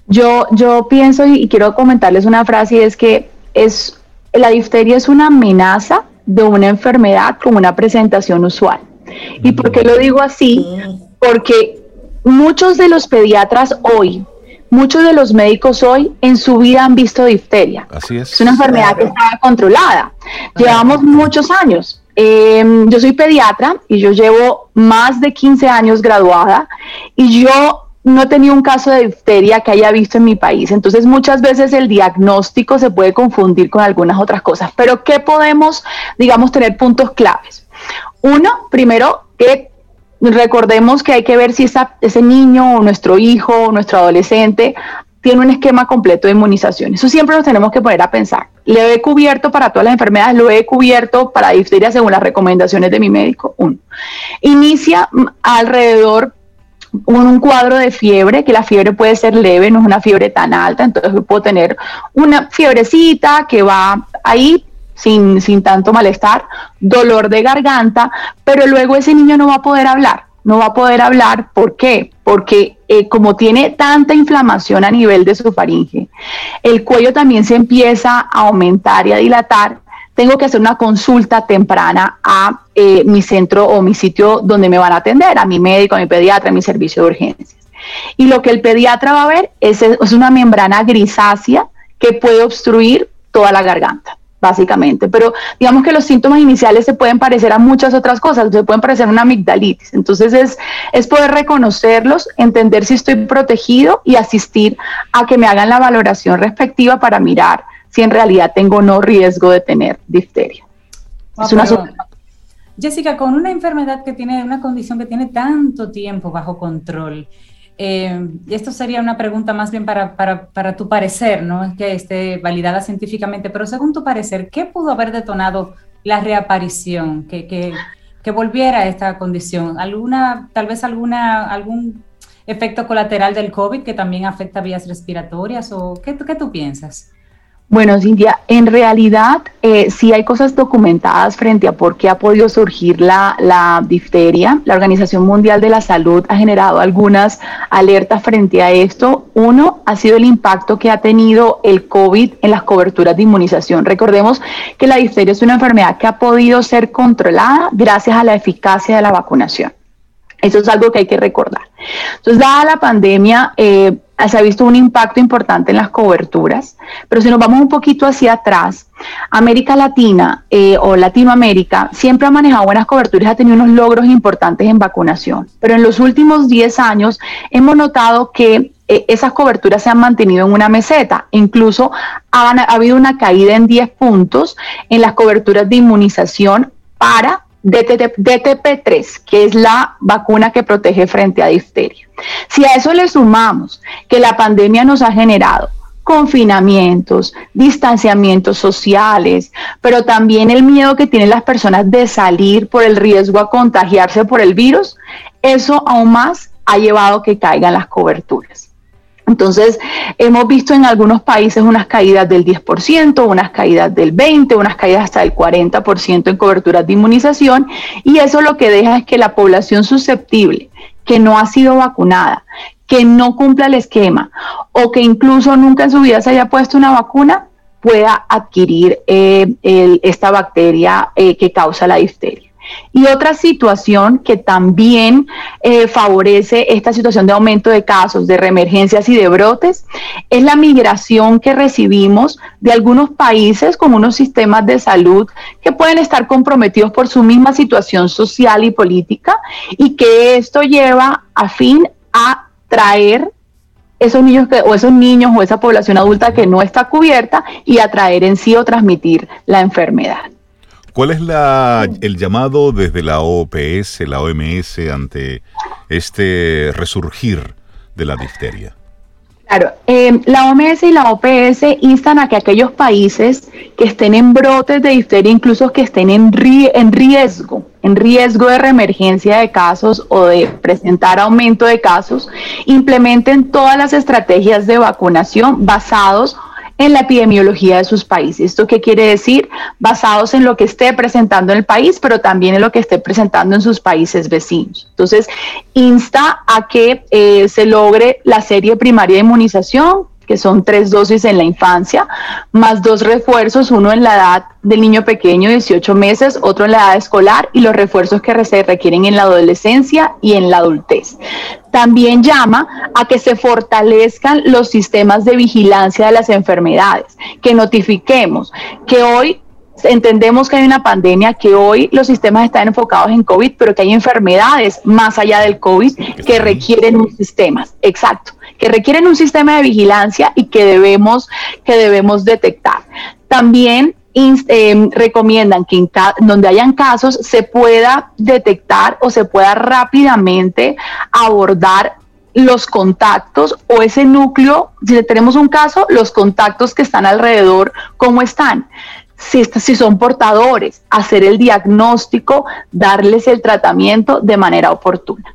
G: Yo, yo pienso y quiero comentarles una frase y es que es, la difteria es una amenaza de una enfermedad con una presentación usual. ¿Y por qué lo digo así? Mm. Porque muchos de los pediatras hoy muchos de los médicos hoy en su vida han visto difteria.
A: Así es.
G: Es una enfermedad que está controlada. Llevamos muchos años. Em, yo soy pediatra y yo llevo más de 15 años graduada y yo no he tenido un caso de difteria que haya visto en mi país. Entonces muchas veces el diagnóstico se puede confundir con algunas otras cosas. Pero ¿qué podemos, digamos, tener puntos claves? Uno, primero, que recordemos que hay que ver si ese niño o nuestro hijo o nuestro adolescente tiene un esquema completo de inmunización. Eso siempre nos tenemos que poner a pensar. ¿Lo he cubierto para todas las enfermedades? ¿Lo he cubierto para difteria según las recomendaciones de mi médico? Uno. Inicia alrededor un, cuadro de fiebre, que la fiebre puede ser leve, no es una fiebre tan alta, entonces puedo tener una fiebrecita que va ahí sin, sin tanto malestar, dolor de garganta, pero luego ese niño no va a poder hablar. No va a poder hablar, ¿por qué? Porque eh, como tiene tanta inflamación a nivel de su faringe, el cuello también se empieza a aumentar y a dilatar, tengo que hacer una consulta temprana a eh, mi centro o mi sitio donde me van a atender, a mi médico, a mi pediatra, a mi servicio de urgencias. Y lo que el pediatra va a ver es, es una membrana grisácea que puede obstruir toda la garganta básicamente. Pero digamos que los síntomas iniciales se pueden parecer a muchas otras cosas, se pueden parecer a una amigdalitis. Entonces es, es poder reconocerlos, entender si estoy protegido y asistir a que me hagan la valoración respectiva para mirar si en realidad tengo o no riesgo de tener difteria.
C: Ah, Jessica, con una enfermedad que tiene, una condición que tiene tanto tiempo bajo control, eh, y esto sería una pregunta más bien para, para, tu parecer, no es que esté validada científicamente, pero según tu parecer, ¿qué pudo haber detonado la reaparición, que, que, que volviera a esta condición? ¿Alguna, tal vez alguna, algún efecto colateral del COVID que también afecta vías respiratorias o qué, qué tú piensas?
G: Bueno, Cintia, en realidad eh, sí hay cosas documentadas frente a por qué ha podido surgir la, difteria. La Organización Mundial de la Salud ha generado algunas alertas frente a esto. Uno ha sido el impacto que ha tenido el COVID en las coberturas de inmunización. Recordemos que la difteria es una enfermedad que ha podido ser controlada gracias a la eficacia de la vacunación. Eso es algo que hay que recordar. Entonces, dada la pandemia, eh, se ha visto un impacto importante en las coberturas, pero si nos vamos un poquito hacia atrás, América Latina eh, o Latinoamérica siempre ha manejado buenas coberturas ha tenido unos logros importantes en vacunación, pero en los últimos 10 años hemos notado que eh, esas coberturas se han mantenido en una meseta, incluso ha habido una caída en 10 puntos en las coberturas de inmunización para DTP3, que es la vacuna que protege frente a difteria. Si a eso le sumamos que la pandemia nos ha generado confinamientos, distanciamientos sociales, pero también el miedo que tienen las personas de salir por el riesgo a contagiarse por el virus, eso aún más ha llevado a que caigan las coberturas. Entonces, hemos visto en algunos países unas caídas del 10%, unas caídas del 20%, unas caídas hasta del 40% en coberturas de inmunización y eso lo que deja es que la población susceptible que no ha sido vacunada, que no cumpla el esquema o que incluso nunca en su vida se haya puesto una vacuna, pueda adquirir eh, esta bacteria eh, que causa la difteria. Y otra situación que también eh, favorece esta situación de aumento de casos, de reemergencias y de brotes, es la migración que recibimos de algunos países con unos sistemas de salud que pueden estar comprometidos por su misma situación social y política y que esto lleva a fin a traer esos niños o esos niños o esa población adulta que no está cubierta y atraer en sí o transmitir la enfermedad.
A: ¿Cuál es la, el llamado desde la OPS, la OMS, ante este resurgir de la difteria?
G: Claro, em, la OMS y la OPS instan a que aquellos países que estén en brotes de difteria, incluso que estén en, en riesgo, en riesgo de reemergencia de casos o de presentar aumento de casos, implementen todas las estrategias de vacunación basados en la epidemiología de sus países. ¿Esto qué quiere decir? Basados en lo que esté presentando en el país, pero también en lo que esté presentando en sus países vecinos. Entonces, insta a que eh, se logre la serie primaria de inmunización, que son tres dosis en la infancia, más dos refuerzos, uno en la edad del niño pequeño, 18 meses, otro en la edad escolar y los refuerzos que se requieren en la adolescencia y en la adultez. También llama a que se fortalezcan los sistemas de vigilancia de las enfermedades, que notifiquemos que hoy entendemos que hay una pandemia, que hoy los sistemas están enfocados en COVID, pero que hay enfermedades más allá del COVID que requieren un sistema. Exacto que requieren un sistema de vigilancia y que debemos, que debemos detectar. También eh, recomiendan que en donde hayan casos se pueda detectar o se pueda rápidamente abordar los contactos o ese núcleo, si tenemos un caso, los contactos que están alrededor, cómo están. Si, si son portadores, hacer el diagnóstico, darles el tratamiento de manera oportuna.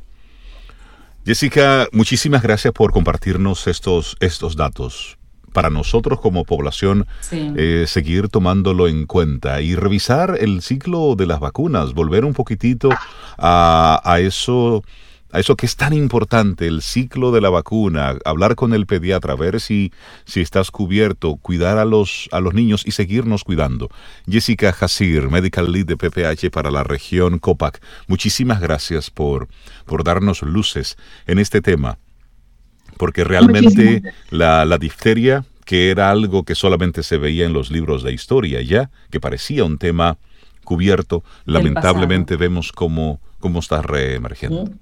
A: Jessica, muchísimas gracias por compartirnos estos, estos datos. para nosotros como población eh, seguir tomándolo en cuenta y revisar el ciclo de las vacunas, volver un poquitito a, a eso a eso que es tan importante, el ciclo de la vacuna, hablar con el pediatra, ver si, si estás cubierto, cuidar a los, a los niños y seguirnos cuidando. Jessica Hasir, Medical Lead de PPH para la región COPAC, muchísimas gracias por, por darnos luces en este tema, porque realmente la, la difteria, que era algo que solamente se veía en los libros de historia ya, que parecía un tema cubierto, lamentablemente vemos cómo, cómo está reemergiendo.
G: Sí,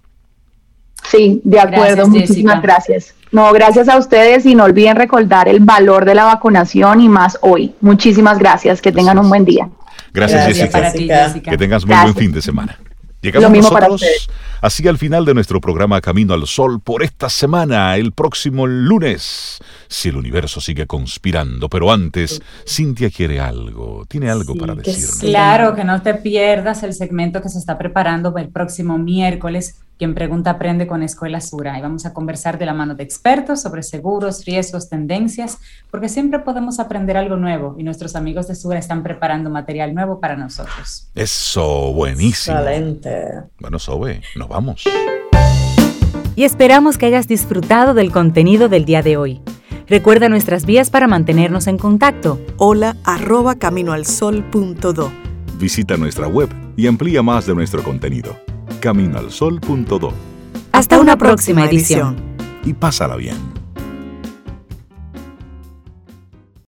G: de acuerdo. Muchísimas gracias. No, gracias a ustedes y no olviden recordar el valor de la vacunación y más hoy. Muchísimas gracias. Que tengan un buen día.
A: Gracias, Jessica. Que tengas muy buen fin de semana. Llegamos nosotros así al final de nuestro programa Camino al Sol por esta semana, el próximo lunes, si el universo sigue conspirando. Pero antes, Cintia quiere algo, tiene algo para decirnos.
C: Claro, que no te pierdas el segmento que se está preparando el próximo miércoles quien pregunta aprende con Escuela Sura y vamos a conversar de la mano de expertos sobre seguros, riesgos, tendencias, porque siempre podemos aprender algo nuevo y nuestros amigos de Sura están preparando material nuevo para nosotros.
A: Eso, buenísimo.
B: Excelente.
A: Bueno, Sobe, nos vamos.
H: Y esperamos que hayas disfrutado del contenido del día de hoy. Recuerda nuestras vías para mantenernos en contacto.
I: Hola arroba caminoalsol.do.
A: Visita nuestra web y amplía más de nuestro contenido caminoalsol.do.
H: Hasta una próxima edición.
A: Y pásala bien.